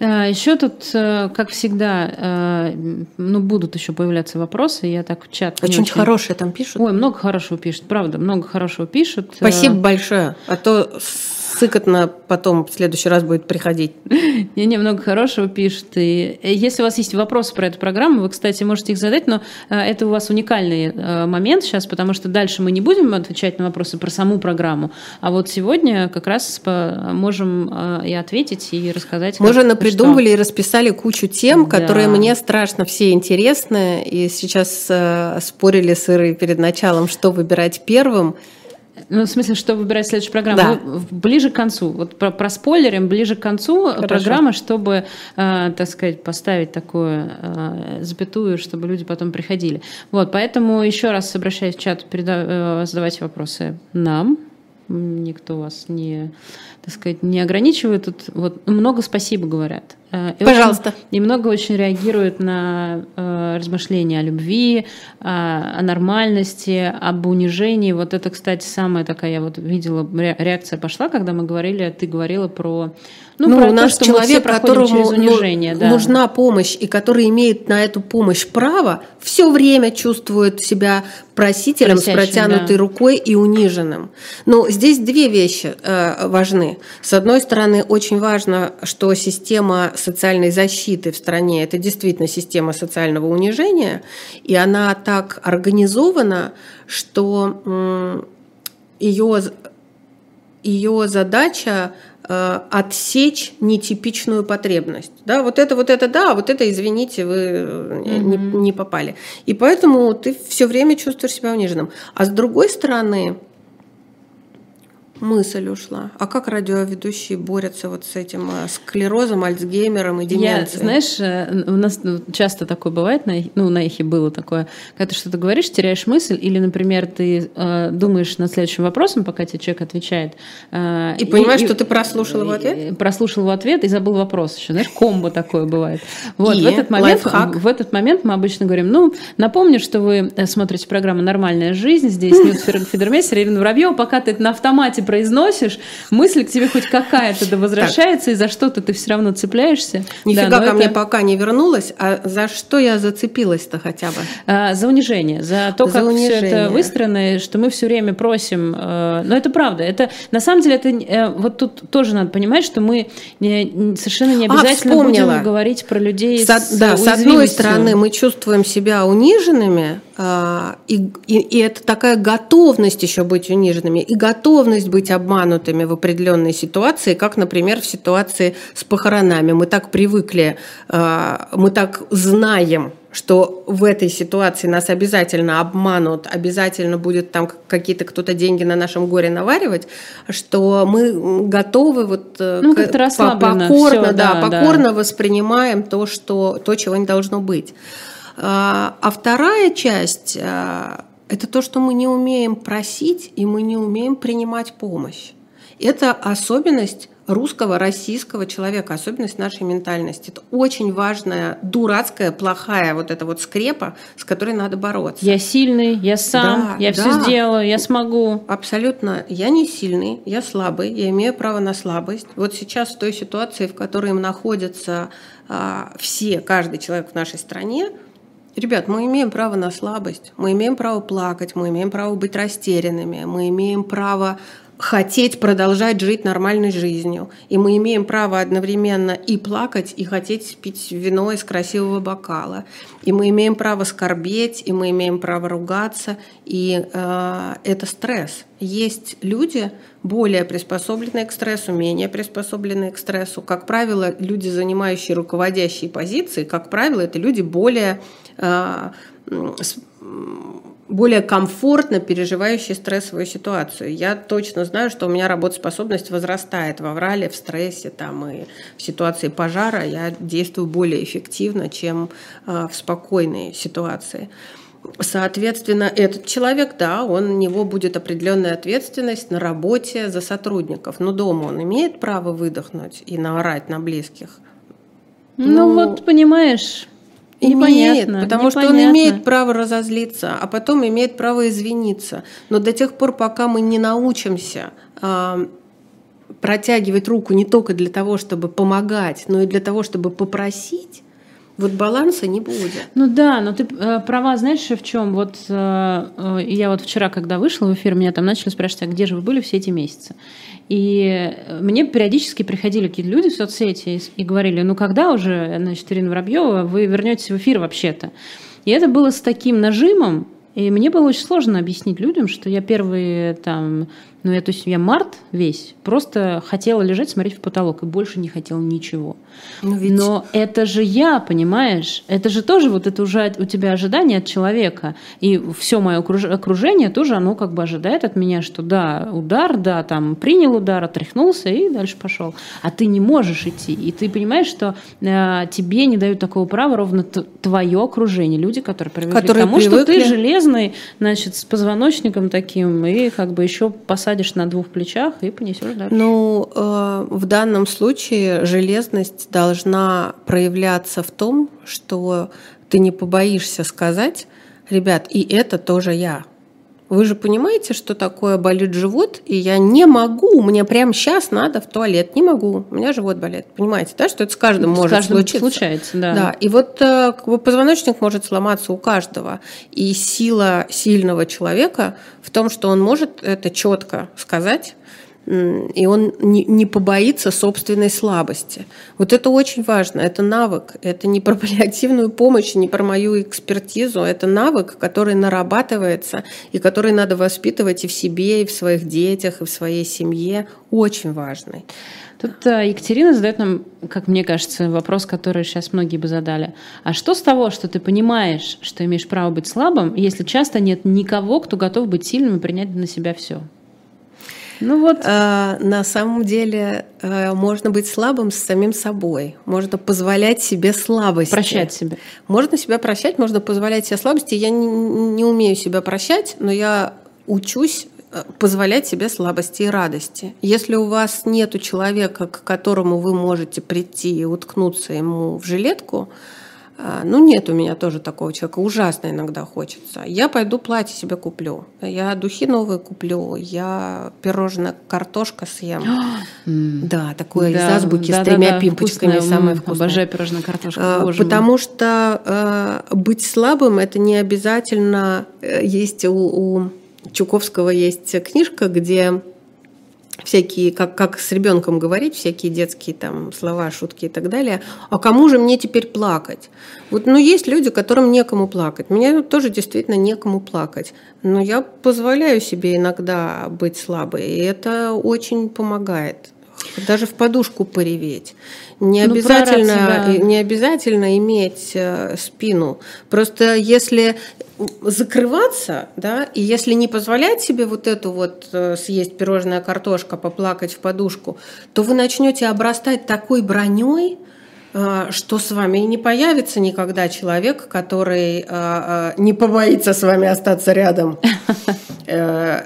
А, еще тут, э, как всегда, э, ну, будут еще появляться вопросы. Я так в чат. А что-нибудь очень... хорошее там пишут? Ой, много хорошего пишут, правда, много хорошего пишут. Спасибо большое. А то сыкотно потом в следующий раз будет приходить. Не-не, много хорошего пишет. И э, если у вас есть вопросы про эту программу, вы, кстати, можете их задать, но э, это у вас уникальный э, момент сейчас, потому что дальше мы не будем отвечать на вопросы про саму программу, а вот сегодня как раз можем и ответить, и рассказать. Мы же напридумывали что. и расписали кучу тем, да. которые мне страшно все интересны, и сейчас спорили с Ирой перед началом, что выбирать первым. Ну, в смысле, что выбирать следующую программу? Да. Ну, ближе к концу. Вот про, про спойлерим ближе к концу Хорошо. программы, чтобы, э, так сказать, поставить такую э, запятую, чтобы люди потом приходили. Вот, поэтому еще раз обращаюсь в чат, переда- э, задавайте вопросы нам, никто вас не, так сказать, не ограничивает. Тут вот много спасибо говорят. Э, и Пожалуйста. Очень, и много очень реагируют на э, размышления о любви, о, о нормальности, об унижении. Вот это, кстати, самая такая, я вот видела, реакция пошла, когда мы говорили, ты говорила про ну, ну про у нас то, человек, которому унижение, да. нужна помощь и который имеет на эту помощь право, все время чувствует себя просителем Просящим, с протянутой да. рукой и униженным. Но здесь две вещи э, важны. С одной стороны, очень важно, что система социальной защиты в стране это действительно система социального унижения, и она так организована, что э, ее ее задача Э, отсечь нетипичную потребность. Да, вот это, вот это, да, вот это, извините, вы mm-hmm. не, не попали. И поэтому ты все время чувствуешь себя униженным. А с другой стороны, мысль ушла. А как радиоведущие борются вот с этим э, склерозом, альцгеймером и деменцией? Я, знаешь, э, у нас ну, часто такое бывает, ну, на эхе было такое, когда ты что-то говоришь, теряешь мысль, или, например, ты э, думаешь над следующим вопросом, пока тебе человек отвечает. Э, и, и понимаешь, и, что ты прослушал его ответ? Прослушал его ответ и забыл вопрос еще. Знаешь, комбо такое бывает. Вот, и в этот момент, лайфхак. в этот момент мы обычно говорим, ну, напомню, что вы смотрите программу «Нормальная жизнь», здесь Ньют Федермейстер, Ирина Воробьева, пока ты на автомате произносишь, мысль к тебе хоть какая-то да возвращается, так. и за что-то ты все равно цепляешься. Нифига да, ко это... мне пока не вернулась, а за что я зацепилась-то хотя бы? А, за унижение, за то, за как унижение. все это выстроено, что мы все время просим. Э, но это правда. Это на самом деле это э, вот тут тоже надо понимать, что мы не, совершенно не а, обязательно а, будем говорить про людей с, с Да, с одной стороны мы чувствуем себя униженными, и, и, и это такая готовность еще быть униженными, и готовность быть обманутыми в определенной ситуации, как, например, в ситуации с похоронами. Мы так привыкли, а, мы так знаем, что в этой ситуации нас обязательно обманут, обязательно будет там какие-то кто-то деньги на нашем горе наваривать, что мы готовы вот э, ну, как покорно, все, да, да, покорно да. воспринимаем то, что то, чего не должно быть. А, вторая часть а, – это то, что мы не умеем просить и мы не умеем принимать помощь. Это особенность русского, российского человека, особенность нашей ментальности. Это очень важная, дурацкая, плохая вот эта вот скрепа, с которой надо бороться. Я сильный, я сам, да, я да. все сделаю, я смогу. Абсолютно. Я не сильный, я слабый, я имею право на слабость. Вот сейчас в той ситуации, в которой находятся а, все, каждый человек в нашей стране, Ребят, мы имеем право на слабость, мы имеем право плакать, мы имеем право быть растерянными, мы имеем право хотеть продолжать жить нормальной жизнью. И мы имеем право одновременно и плакать, и хотеть пить вино из красивого бокала. И мы имеем право скорбеть, и мы имеем право ругаться. И э, это стресс. Есть люди более приспособленные к стрессу, менее приспособленные к стрессу. Как правило, люди, занимающие руководящие позиции, как правило, это люди более более комфортно переживающие стрессовую ситуацию. Я точно знаю, что у меня работоспособность возрастает в аврале, в стрессе там, и в ситуации пожара я действую более эффективно, чем а, в спокойной ситуации. Соответственно, этот человек, да, он, у него будет определенная ответственность на работе за сотрудников. Но дома он имеет право выдохнуть и наорать на близких. Ну, ну вот, понимаешь, Имеет, непонятно, потому непонятно. что он имеет право разозлиться, а потом имеет право извиниться. Но до тех пор, пока мы не научимся э, протягивать руку не только для того, чтобы помогать, но и для того, чтобы попросить, вот баланса не будет. Ну да, но ты э, права, знаешь, в чем? Вот э, э, я вот вчера, когда вышла в эфир, меня там начали спрашивать, а где же вы были все эти месяцы? И мне периодически приходили какие-то люди в соцсети и говорили, ну когда уже, значит, Ирина Воробьева, вы вернетесь в эфир вообще-то? И это было с таким нажимом, и мне было очень сложно объяснить людям, что я первые там ну, я, то есть я март весь просто хотела лежать, смотреть в потолок и больше не хотела ничего. Но, ну, ведь... Но это же я, понимаешь? Это же тоже вот это уже у тебя ожидание от человека. И все мое окружение тоже, оно как бы ожидает от меня, что да, удар, да, там принял удар, отряхнулся и дальше пошел. А ты не можешь идти. И ты понимаешь, что э, тебе не дают такого права ровно твое окружение. Люди, которые привыкли которые к тому, привыкли. что ты железный, значит, с позвоночником таким и как бы еще посадишь на двух плечах и понесешь дальше. Ну, э, в данном случае железность должна проявляться в том, что ты не побоишься сказать, ребят, и это тоже я. Вы же понимаете, что такое болит живот, и я не могу, мне прямо сейчас надо в туалет, не могу, у меня живот болит. Понимаете, да, что это с каждым с может каждым случиться? случается, да. Да, и вот э, позвоночник может сломаться у каждого, и сила сильного человека в том, что он может это четко сказать, и он не, побоится собственной слабости. Вот это очень важно, это навык, это не про паллиативную помощь, не про мою экспертизу, это навык, который нарабатывается и который надо воспитывать и в себе, и в своих детях, и в своей семье, очень важный. Тут э, Екатерина задает нам, как мне кажется, вопрос, который сейчас многие бы задали. А что с того, что ты понимаешь, что имеешь право быть слабым, если часто нет никого, кто готов быть сильным и принять на себя все? Ну вот. А, на самом деле а, можно быть слабым с самим собой. Можно позволять себе слабости. Прощать себя. Можно себя прощать, можно позволять себе слабости. Я не, не умею себя прощать, но я учусь э, позволять себе слабости и радости. Если у вас нет человека, к которому вы можете прийти и уткнуться ему в жилетку, ну, нет у меня тоже такого человека. Ужасно иногда хочется. Я пойду платье себе куплю. Я духи новые куплю. Я пирожное картошка съем. да, такое да, из азбуки да, с тремя да, пимпочками. Вкусное, самое вкусное. Обожаю пирожное картошка. А, потому мой. что а, быть слабым это не обязательно. Э, есть у, у Чуковского есть книжка, где всякие, как, как с ребенком говорить, всякие детские там слова, шутки и так далее. А кому же мне теперь плакать? Вот, ну, есть люди, которым некому плакать. Мне тоже действительно некому плакать. Но я позволяю себе иногда быть слабой, и это очень помогает. Даже в подушку пореветь. Не ну, обязательно, ну, не обязательно иметь э, спину. Просто если закрываться, да, и если не позволять себе вот эту вот э, съесть пирожная картошка, поплакать в подушку, то вы начнете обрастать такой броней, что с вами и не появится никогда человек, который э, не побоится с вами остаться рядом.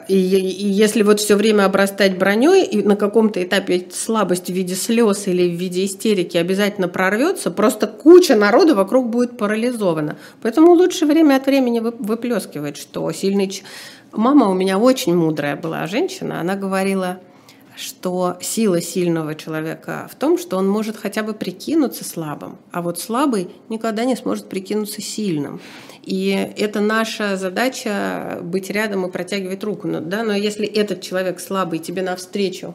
И, и если вот все время обрастать броней, и на каком-то этапе слабость в виде слез или в виде истерики обязательно прорвется, просто куча народа вокруг будет парализована. Поэтому лучше время от времени выплескивать, что сильный... Мама у меня очень мудрая была женщина, она говорила, что сила сильного человека в том, что он может хотя бы прикинуться слабым, а вот слабый никогда не сможет прикинуться сильным. И это наша задача быть рядом и протягивать руку. Но, да, но если этот человек слабый тебе навстречу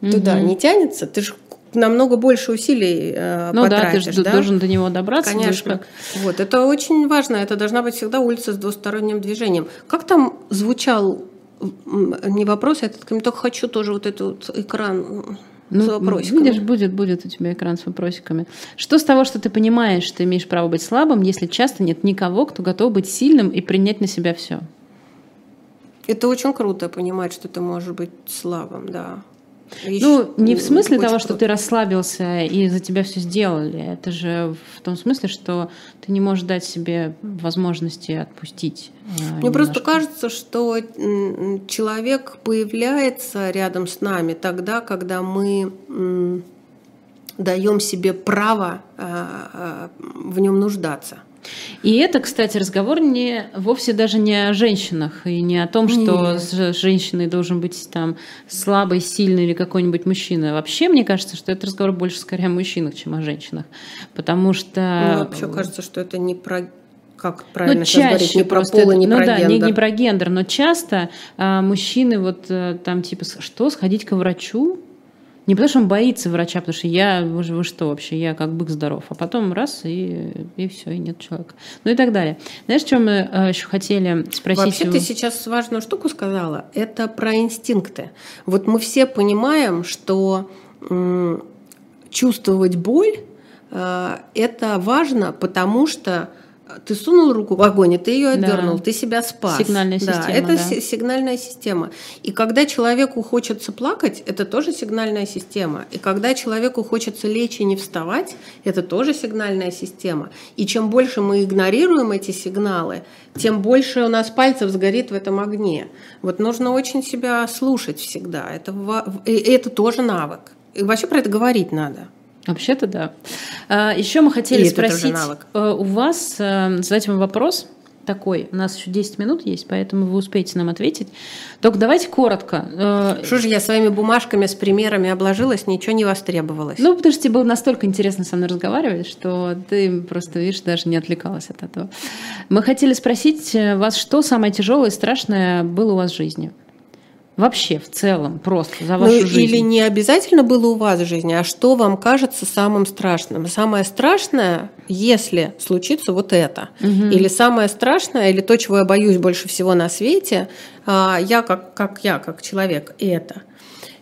угу. туда не тянется, ты же намного больше усилий э, ну, потратишь. да, ты да? должен до него добраться. Конечно. Вот, это очень важно. Это должна быть всегда улица с двусторонним движением. Как там звучал не вопрос, этот комментарий, хочу тоже вот этот вот экран ну, с вопросиками. Видишь, будет, будет у тебя экран с вопросиками. Что с того, что ты понимаешь, что имеешь право быть слабым, если часто нет никого, кто готов быть сильным и принять на себя все? Это очень круто понимать, что ты можешь быть слабым, да. Ну, не в смысле того, что ты расслабился и за тебя все сделали. Это же в том смысле, что ты не можешь дать себе возможности отпустить. Э, Мне просто кажется, что человек появляется рядом с нами тогда, когда мы даем себе право э, э, в нем нуждаться. И это, кстати, разговор не вовсе даже не о женщинах и не о том, что Нет. с женщиной должен быть там слабый, сильный или какой-нибудь мужчина. Вообще, мне кажется, что это разговор больше скорее о мужчинах, чем о женщинах. Потому что... Мне вообще кажется, что это не про как правильно ну, чаще говорить, не про пол и не ну, про да, гендер. Не, не про гендер, но часто а, мужчины вот а, там типа, что, сходить к врачу? Не потому что он боится врача, потому что я, вы, вы что вообще, я как бык здоров. А потом раз, и, и все, и нет человека. Ну и так далее. Знаешь, что мы э, еще хотели спросить? Вообще его? ты сейчас важную штуку сказала. Это про инстинкты. Вот мы все понимаем, что чувствовать боль э, это важно, потому что ты сунул руку в огонь, и ты ее отдернул, да. ты себя спас. Сигнальная да, система. Это да. сигнальная система. И когда человеку хочется плакать, это тоже сигнальная система. И когда человеку хочется лечь и не вставать, это тоже сигнальная система. И чем больше мы игнорируем эти сигналы, тем больше у нас пальцев сгорит в этом огне. Вот нужно очень себя слушать всегда. Это, это тоже навык. И вообще про это говорить надо. Вообще-то да. А, еще мы хотели Или спросить э, у вас, э, задать вам вопрос такой. У нас еще 10 минут есть, поэтому вы успеете нам ответить. Только давайте коротко. Э, что же я своими бумажками с примерами обложилась, ничего не востребовалось. Ну, потому что тебе было настолько интересно со мной разговаривать, что ты просто, видишь, даже не отвлекалась от этого. Мы хотели спросить вас, что самое тяжелое и страшное было у вас в жизни? Вообще, в целом, просто за вашу ну, жизнь. Или не обязательно было у вас в жизни, а что вам кажется самым страшным? Самое страшное, если случится вот это. Угу. Или самое страшное, или то, чего я боюсь больше всего на свете, а, я как, как я, как человек, это.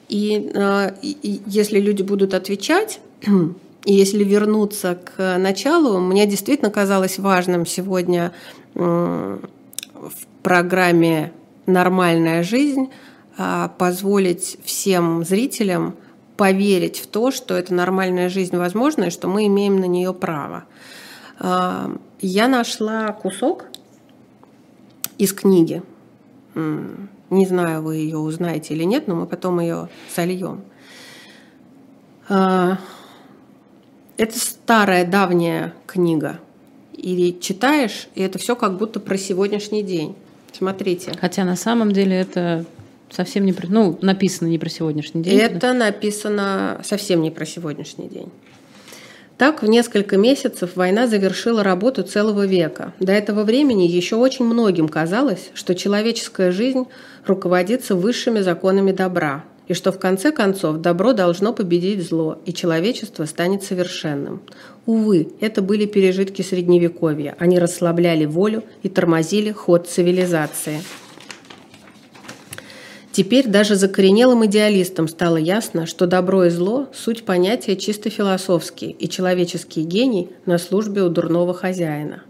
И, а, и если люди будут отвечать, и если вернуться к началу, мне действительно казалось важным сегодня в программе «Нормальная жизнь» позволить всем зрителям поверить в то, что это нормальная жизнь возможна и что мы имеем на нее право. А, я нашла кусок из книги. Не знаю, вы ее узнаете или нет, но мы потом ее сольем. А, это старая, давняя книга. И читаешь, и это все как будто про сегодняшний день. Смотрите. Хотя на самом деле это совсем не про... Ну, написано не про сегодняшний день. Это написано совсем не про сегодняшний день. Так, в несколько месяцев война завершила работу целого века. До этого времени еще очень многим казалось, что человеческая жизнь руководится высшими законами добра, и что в конце концов добро должно победить зло, и человечество станет совершенным. Увы, это были пережитки Средневековья. Они расслабляли волю и тормозили ход цивилизации. Теперь даже закоренелым идеалистам стало ясно, что добро и зло – суть понятия чисто философские, и человеческий гений на службе у дурного хозяина.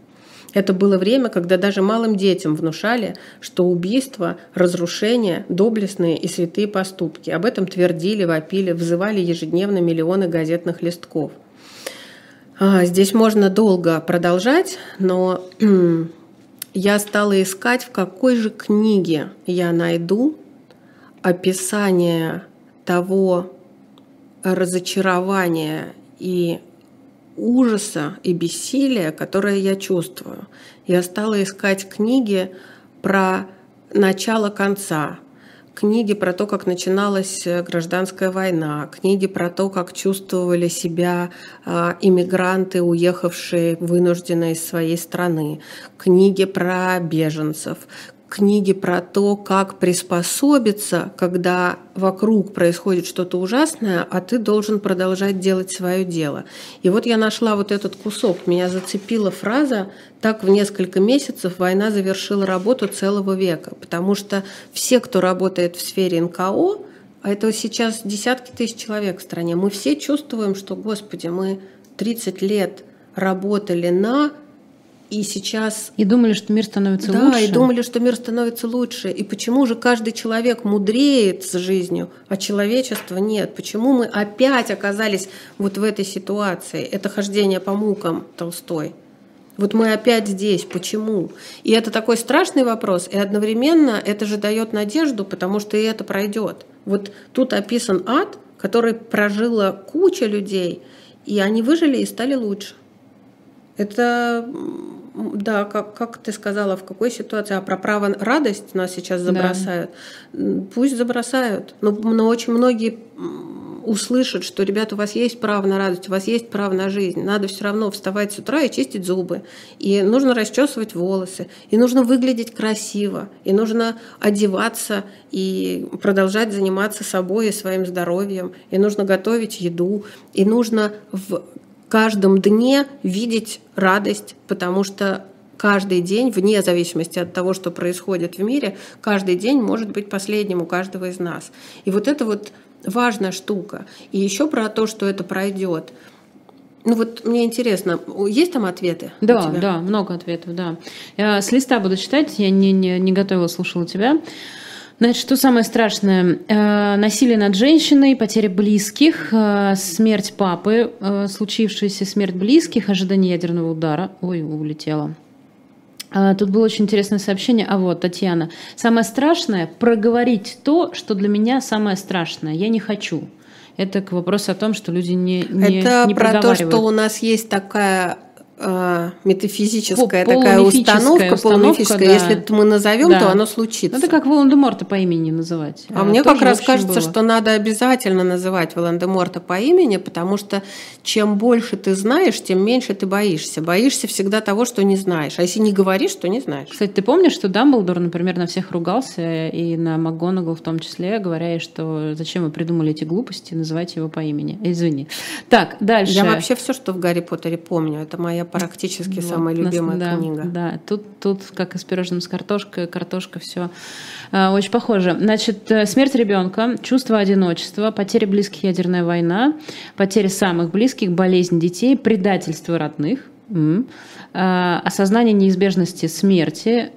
Это было время, когда даже малым детям внушали, что убийство, разрушение – доблестные и святые поступки. Об этом твердили, вопили, взывали ежедневно миллионы газетных листков. А, здесь можно долго продолжать, но я стала искать, в какой же книге я найду описание того разочарования и ужаса и бессилия, которое я чувствую. Я стала искать книги про начало конца, книги про то, как начиналась гражданская война, книги про то, как чувствовали себя а, иммигранты, уехавшие вынужденно из своей страны, книги про беженцев, книги про то, как приспособиться, когда вокруг происходит что-то ужасное, а ты должен продолжать делать свое дело. И вот я нашла вот этот кусок. Меня зацепила фраза «Так в несколько месяцев война завершила работу целого века». Потому что все, кто работает в сфере НКО, а это сейчас десятки тысяч человек в стране, мы все чувствуем, что, господи, мы 30 лет работали на и сейчас... И думали, что мир становится да, лучше. Да, и думали, что мир становится лучше. И почему же каждый человек мудреет с жизнью, а человечество нет? Почему мы опять оказались вот в этой ситуации? Это хождение по мукам Толстой. Вот мы опять здесь. Почему? И это такой страшный вопрос. И одновременно это же дает надежду, потому что и это пройдет. Вот тут описан ад, который прожила куча людей, и они выжили и стали лучше. Это да, как, как ты сказала, в какой ситуации? А про право радость нас сейчас забросают. Да. Пусть забросают. Но, но очень многие услышат, что, ребята, у вас есть право на радость, у вас есть право на жизнь. Надо все равно вставать с утра и чистить зубы. И нужно расчесывать волосы. И нужно выглядеть красиво. И нужно одеваться и продолжать заниматься собой и своим здоровьем. И нужно готовить еду. И нужно в каждом дне видеть радость, потому что каждый день, вне зависимости от того, что происходит в мире, каждый день может быть последним у каждого из нас. И вот это вот важная штука. И еще про то, что это пройдет. Ну вот мне интересно, есть там ответы? Да, да, много ответов, да. Я с листа буду читать, я не, не, не готова, слушала тебя. Значит, что самое страшное? Э, насилие над женщиной, потеря близких, э, смерть папы, э, случившаяся смерть близких, ожидание ядерного удара. Ой, улетела. Тут было очень интересное сообщение. А вот, Татьяна. Самое страшное – проговорить то, что для меня самое страшное. Я не хочу. Это к вопросу о том, что люди не, не Это не про то, что у нас есть такая э, метафизическая такая установка, установка полумифическая. Да. Если мы назовем, да. то оно случится. Это как Волан-де-Морта по имени называть. А, а мне как раз кажется, было. что надо обязательно называть Волан-де-Морта по имени, потому что чем больше ты знаешь, тем меньше ты боишься. Боишься всегда того, что не знаешь. А если не говоришь, то не знаешь. Кстати, ты помнишь, что Дамблдор, например, на всех ругался, и на МакГонагал в том числе, говоря, что зачем вы придумали эти глупости, называйте его по имени. Извини. Так, дальше. Я вообще все, что в Гарри Поттере помню. Это моя практически вот, самая любимая да, книга. Да, тут, тут как и с пирожным с картошкой, картошка все э, очень похоже. Значит, э, смерть ребенка, чувство одиночества, потеря близких, ядерная война, потеря самых близких, болезнь детей, предательство родных. Mm. осознание неизбежности смерти.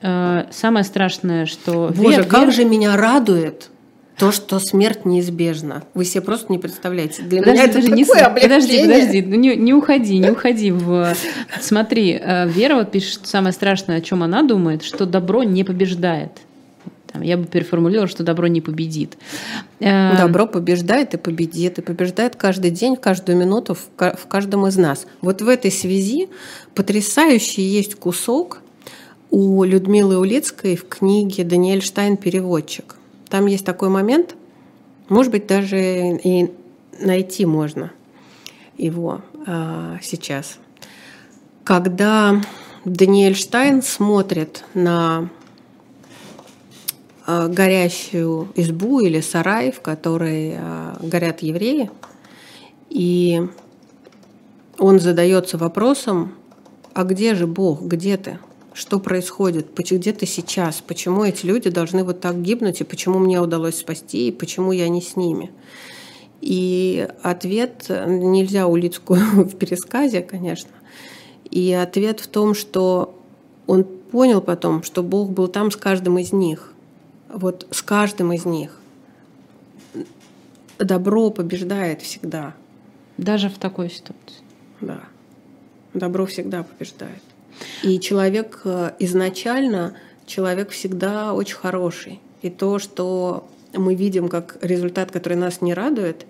Самое страшное, что... Боже, вер, как вер... же меня радует, то, что смерть неизбежна. Вы себе просто не представляете. Для подожди, меня это подожди, такое не, облегчение. Подожди, подожди, ну не, не уходи, не уходи. В... Смотри, э, Вера вот пишет, самое страшное, о чем она думает, что добро не побеждает. Там, я бы переформулировала, что добро не победит. Э, добро побеждает и победит, и побеждает каждый день, каждую минуту в, в каждом из нас. Вот в этой связи потрясающий есть кусок у Людмилы Улицкой в книге «Даниэль Штайн. Переводчик». Там есть такой момент, может быть, даже и найти можно его а, сейчас. Когда Даниэль Штайн смотрит на а, горящую избу или сарай, в которой а, горят евреи, и он задается вопросом, а где же Бог, где ты? Что происходит, где ты сейчас, почему эти люди должны вот так гибнуть, и почему мне удалось спасти, и почему я не с ними. И ответ нельзя Улицкую в пересказе, конечно. И ответ в том, что он понял потом, что Бог был там с каждым из них. Вот с каждым из них. Добро побеждает всегда. Даже в такой ситуации. Да. Добро всегда побеждает. И человек э, изначально, человек всегда очень хороший. И то, что мы видим как результат, который нас не радует,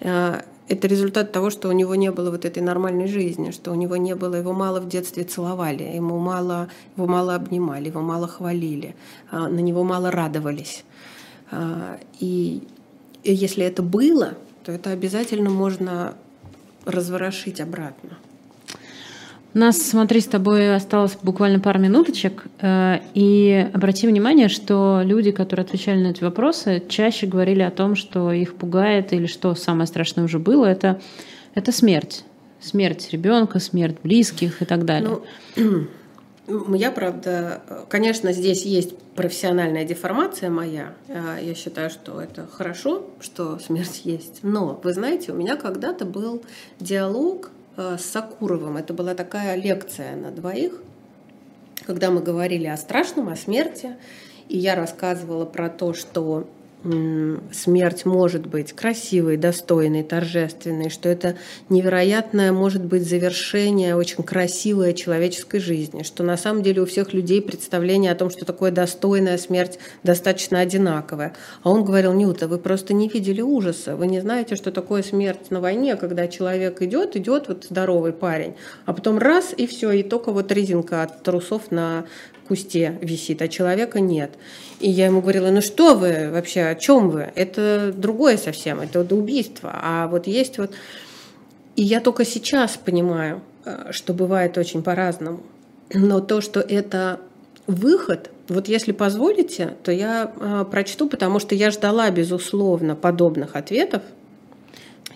э, это результат того, что у него не было вот этой нормальной жизни, что у него не было, его мало в детстве целовали, ему мало, его мало обнимали, его мало хвалили, э, на него мало радовались. И если это было, то это обязательно можно разворошить обратно. Нас, смотри, с тобой осталось буквально пару минуточек. Э, и обрати внимание, что люди, которые отвечали на эти вопросы, чаще говорили о том, что их пугает или что самое страшное уже было, это, это смерть. Смерть ребенка, смерть близких и так далее. Ну, я, правда, конечно, здесь есть профессиональная деформация моя. Э, я считаю, что это хорошо, что смерть есть. Но, вы знаете, у меня когда-то был диалог с Сакуровым. Это была такая лекция на двоих, когда мы говорили о страшном, о смерти. И я рассказывала про то, что смерть может быть красивой, достойной, торжественной, что это невероятное может быть завершение очень красивой человеческой жизни, что на самом деле у всех людей представление о том, что такое достойная смерть, достаточно одинаковое. А он говорил, Нюта, вы просто не видели ужаса, вы не знаете, что такое смерть на войне, когда человек идет, идет вот здоровый парень, а потом раз и все, и только вот резинка от трусов на кусте висит, а человека нет. И я ему говорила, ну что вы вообще, о чем вы? Это другое совсем, это вот убийство. А вот есть вот... И я только сейчас понимаю, э, что бывает очень по-разному. Но то, что это выход, вот если позволите, то я э, прочту, потому что я ждала, безусловно, подобных ответов.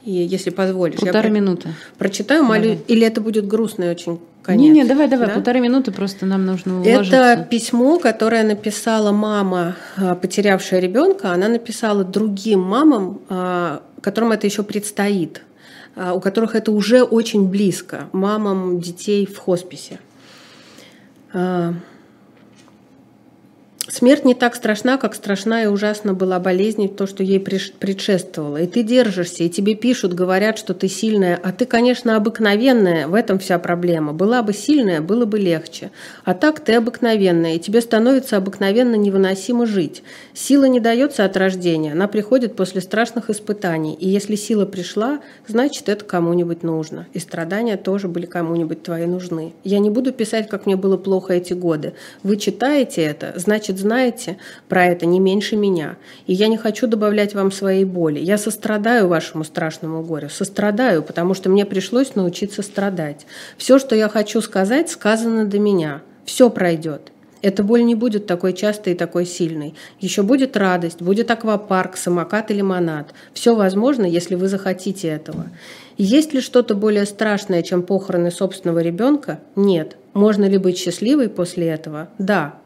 И если позволишь, Полторы я минуты. прочитаю, молю, или это будет грустно очень конец. Не, не, давай, давай, да? полторы минуты просто нам нужно уложиться. Это письмо, которое написала мама, а, потерявшая ребенка. Она написала другим мамам, а, которым это еще предстоит. у которых это уже очень близко, мамам детей в хосписе. Смерть не так страшна, как страшна и ужасна была болезнь, то, что ей предшествовало. И ты держишься, и тебе пишут, говорят, что ты сильная, а ты, конечно, обыкновенная, в этом вся проблема. Была бы сильная, было бы легче. А так ты обыкновенная, и тебе становится обыкновенно невыносимо жить. Сила не дается от рождения, она приходит после страшных испытаний. И если сила пришла, значит, это кому-нибудь нужно. И страдания тоже были кому-нибудь твои нужны. Я не буду писать, как мне было плохо эти годы. Вы читаете это, значит, знаете про это не меньше меня. И я не хочу добавлять вам своей боли. Я сострадаю вашему страшному горю. Сострадаю, потому что мне пришлось научиться страдать. Все, что я хочу сказать, сказано до меня. Все пройдет. Эта боль не будет такой частой и такой сильной. Еще будет радость, будет аквапарк, самокат и лимонад. Все возможно, если вы захотите этого. Есть ли что-то более страшное, чем похороны собственного ребенка? Нет. Можно ли быть счастливой после этого? Да.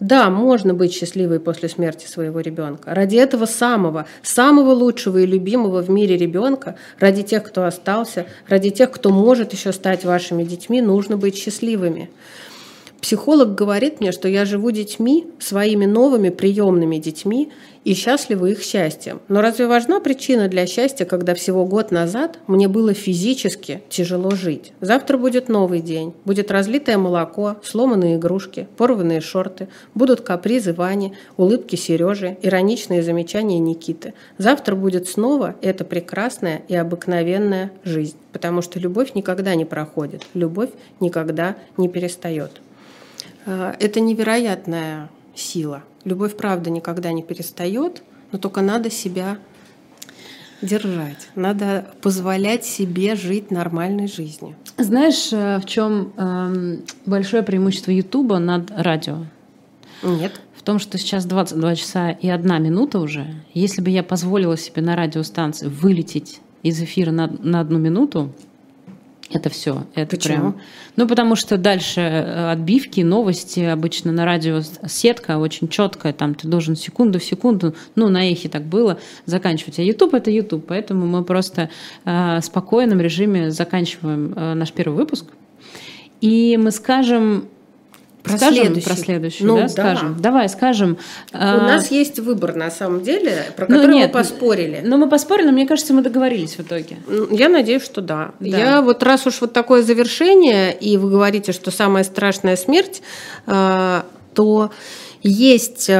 Да, можно быть счастливой после смерти своего ребенка. Ради этого самого, самого лучшего и любимого в мире ребенка, ради тех, кто остался, ради тех, кто может еще стать вашими детьми, нужно быть счастливыми. Психолог говорит мне, что я живу детьми, своими новыми приемными детьми и счастлива их счастьем. Но разве важна причина для счастья, когда всего год назад мне было физически тяжело жить? Завтра будет новый день, будет разлитое молоко, сломанные игрушки, порванные шорты, будут капризы Вани, улыбки Сережи, ироничные замечания Никиты. Завтра будет снова эта прекрасная и обыкновенная жизнь, потому что любовь никогда не проходит, любовь никогда не перестает. А, это невероятная сила. Любовь, правда, никогда не перестает, но только надо себя держать. Надо позволять себе жить нормальной жизнью. Знаешь, э, в чем эм, большое преимущество Ютуба над радио? Нет. В том, что сейчас 22 часа и одна минута уже. Если бы я позволила себе на радиостанции вылететь из эфира на, на одну минуту, это все. Это Почему? прям. Ну, потому что дальше э, отбивки, новости обычно на радио сетка очень четкая, там ты должен секунду в секунду, ну, на эхе так было, заканчивать. А YouTube это YouTube, поэтому мы просто э, в спокойном режиме заканчиваем э, наш первый выпуск. И мы скажем про скажем следующий. про следующий, ну, да, да, скажем. Давай, скажем. У а... нас есть выбор, на самом деле, про ну, который нет, мы поспорили. Ну, мы поспорили, но мне кажется, мы договорились в итоге. Я надеюсь, что да. да. Я вот раз уж вот такое завершение, и вы говорите, что самая страшная смерть, а, то есть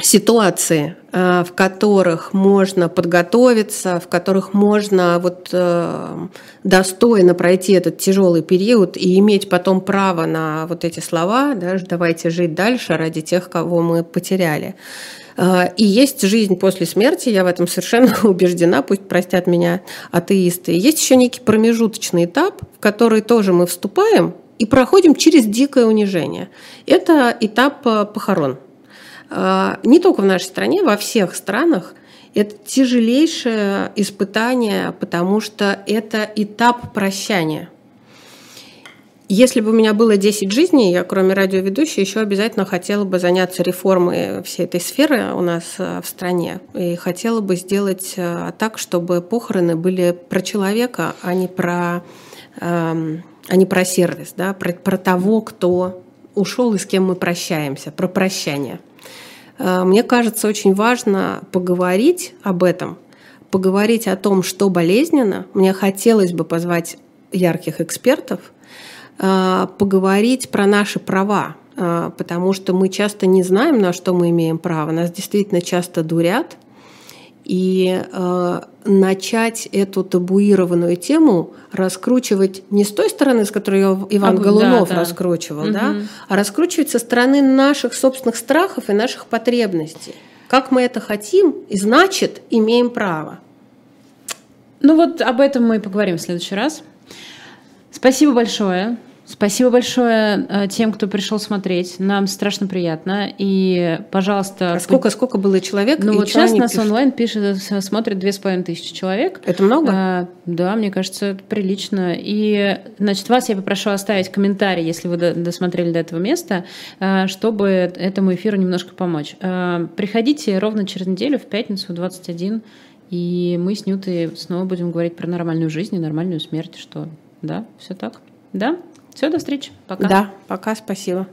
ситуации, э, в которых можно подготовиться, в которых можно вот э, достойно пройти этот тяжелый период и иметь потом право на вот эти слова, да, давайте жить дальше ради тех, кого мы потеряли. Э, и есть жизнь после смерти, я в этом совершенно убеждена, пусть простят меня атеисты. Есть еще некий промежуточный этап, в который тоже мы вступаем и проходим через дикое унижение. Это этап похорон. А, не только в нашей стране, во всех странах это тяжелейшее испытание, потому что это этап прощания. Если бы у меня было 10 жизней, я кроме радиоведущей еще обязательно хотела бы заняться реформой всей этой сферы у нас э, в стране. И хотела бы сделать э, так, чтобы похороны были про человека, а не про, эм, а не про сервис, да? про, про того, кто ушел и с кем мы прощаемся, про прощание. Э, мне кажется, очень важно поговорить об этом, поговорить о том, что болезненно. Мне хотелось бы позвать ярких экспертов, э, поговорить про наши права, э, потому что мы часто не знаем, на что мы имеем право. Нас действительно часто дурят, и э, начать эту табуированную тему раскручивать не с той стороны, с которой Иван а, Голунов да, да. раскручивал, угу. да, а раскручивать со стороны наших собственных страхов и наших потребностей. Как мы это хотим, и значит, имеем право. Ну вот об этом мы и поговорим в следующий раз. Спасибо большое. Спасибо большое э, тем, кто пришел смотреть. Нам страшно приятно. И, пожалуйста... А сколько, сколько было человек? Ну, вот сейчас нас пишут? онлайн пишет, смотрит две с половиной тысячи человек. Это много? А, да, мне кажется, это прилично. И, значит, вас я попрошу оставить комментарий, если вы досмотрели до этого места, э, чтобы этому эфиру немножко помочь. Приходите ровно через неделю в пятницу в 21 И мы с Нютой снова будем говорить про нормальную жизнь и нормальную смерть, что да, все так. Да? Все, до встречи. Пока. Да, пока, спасибо.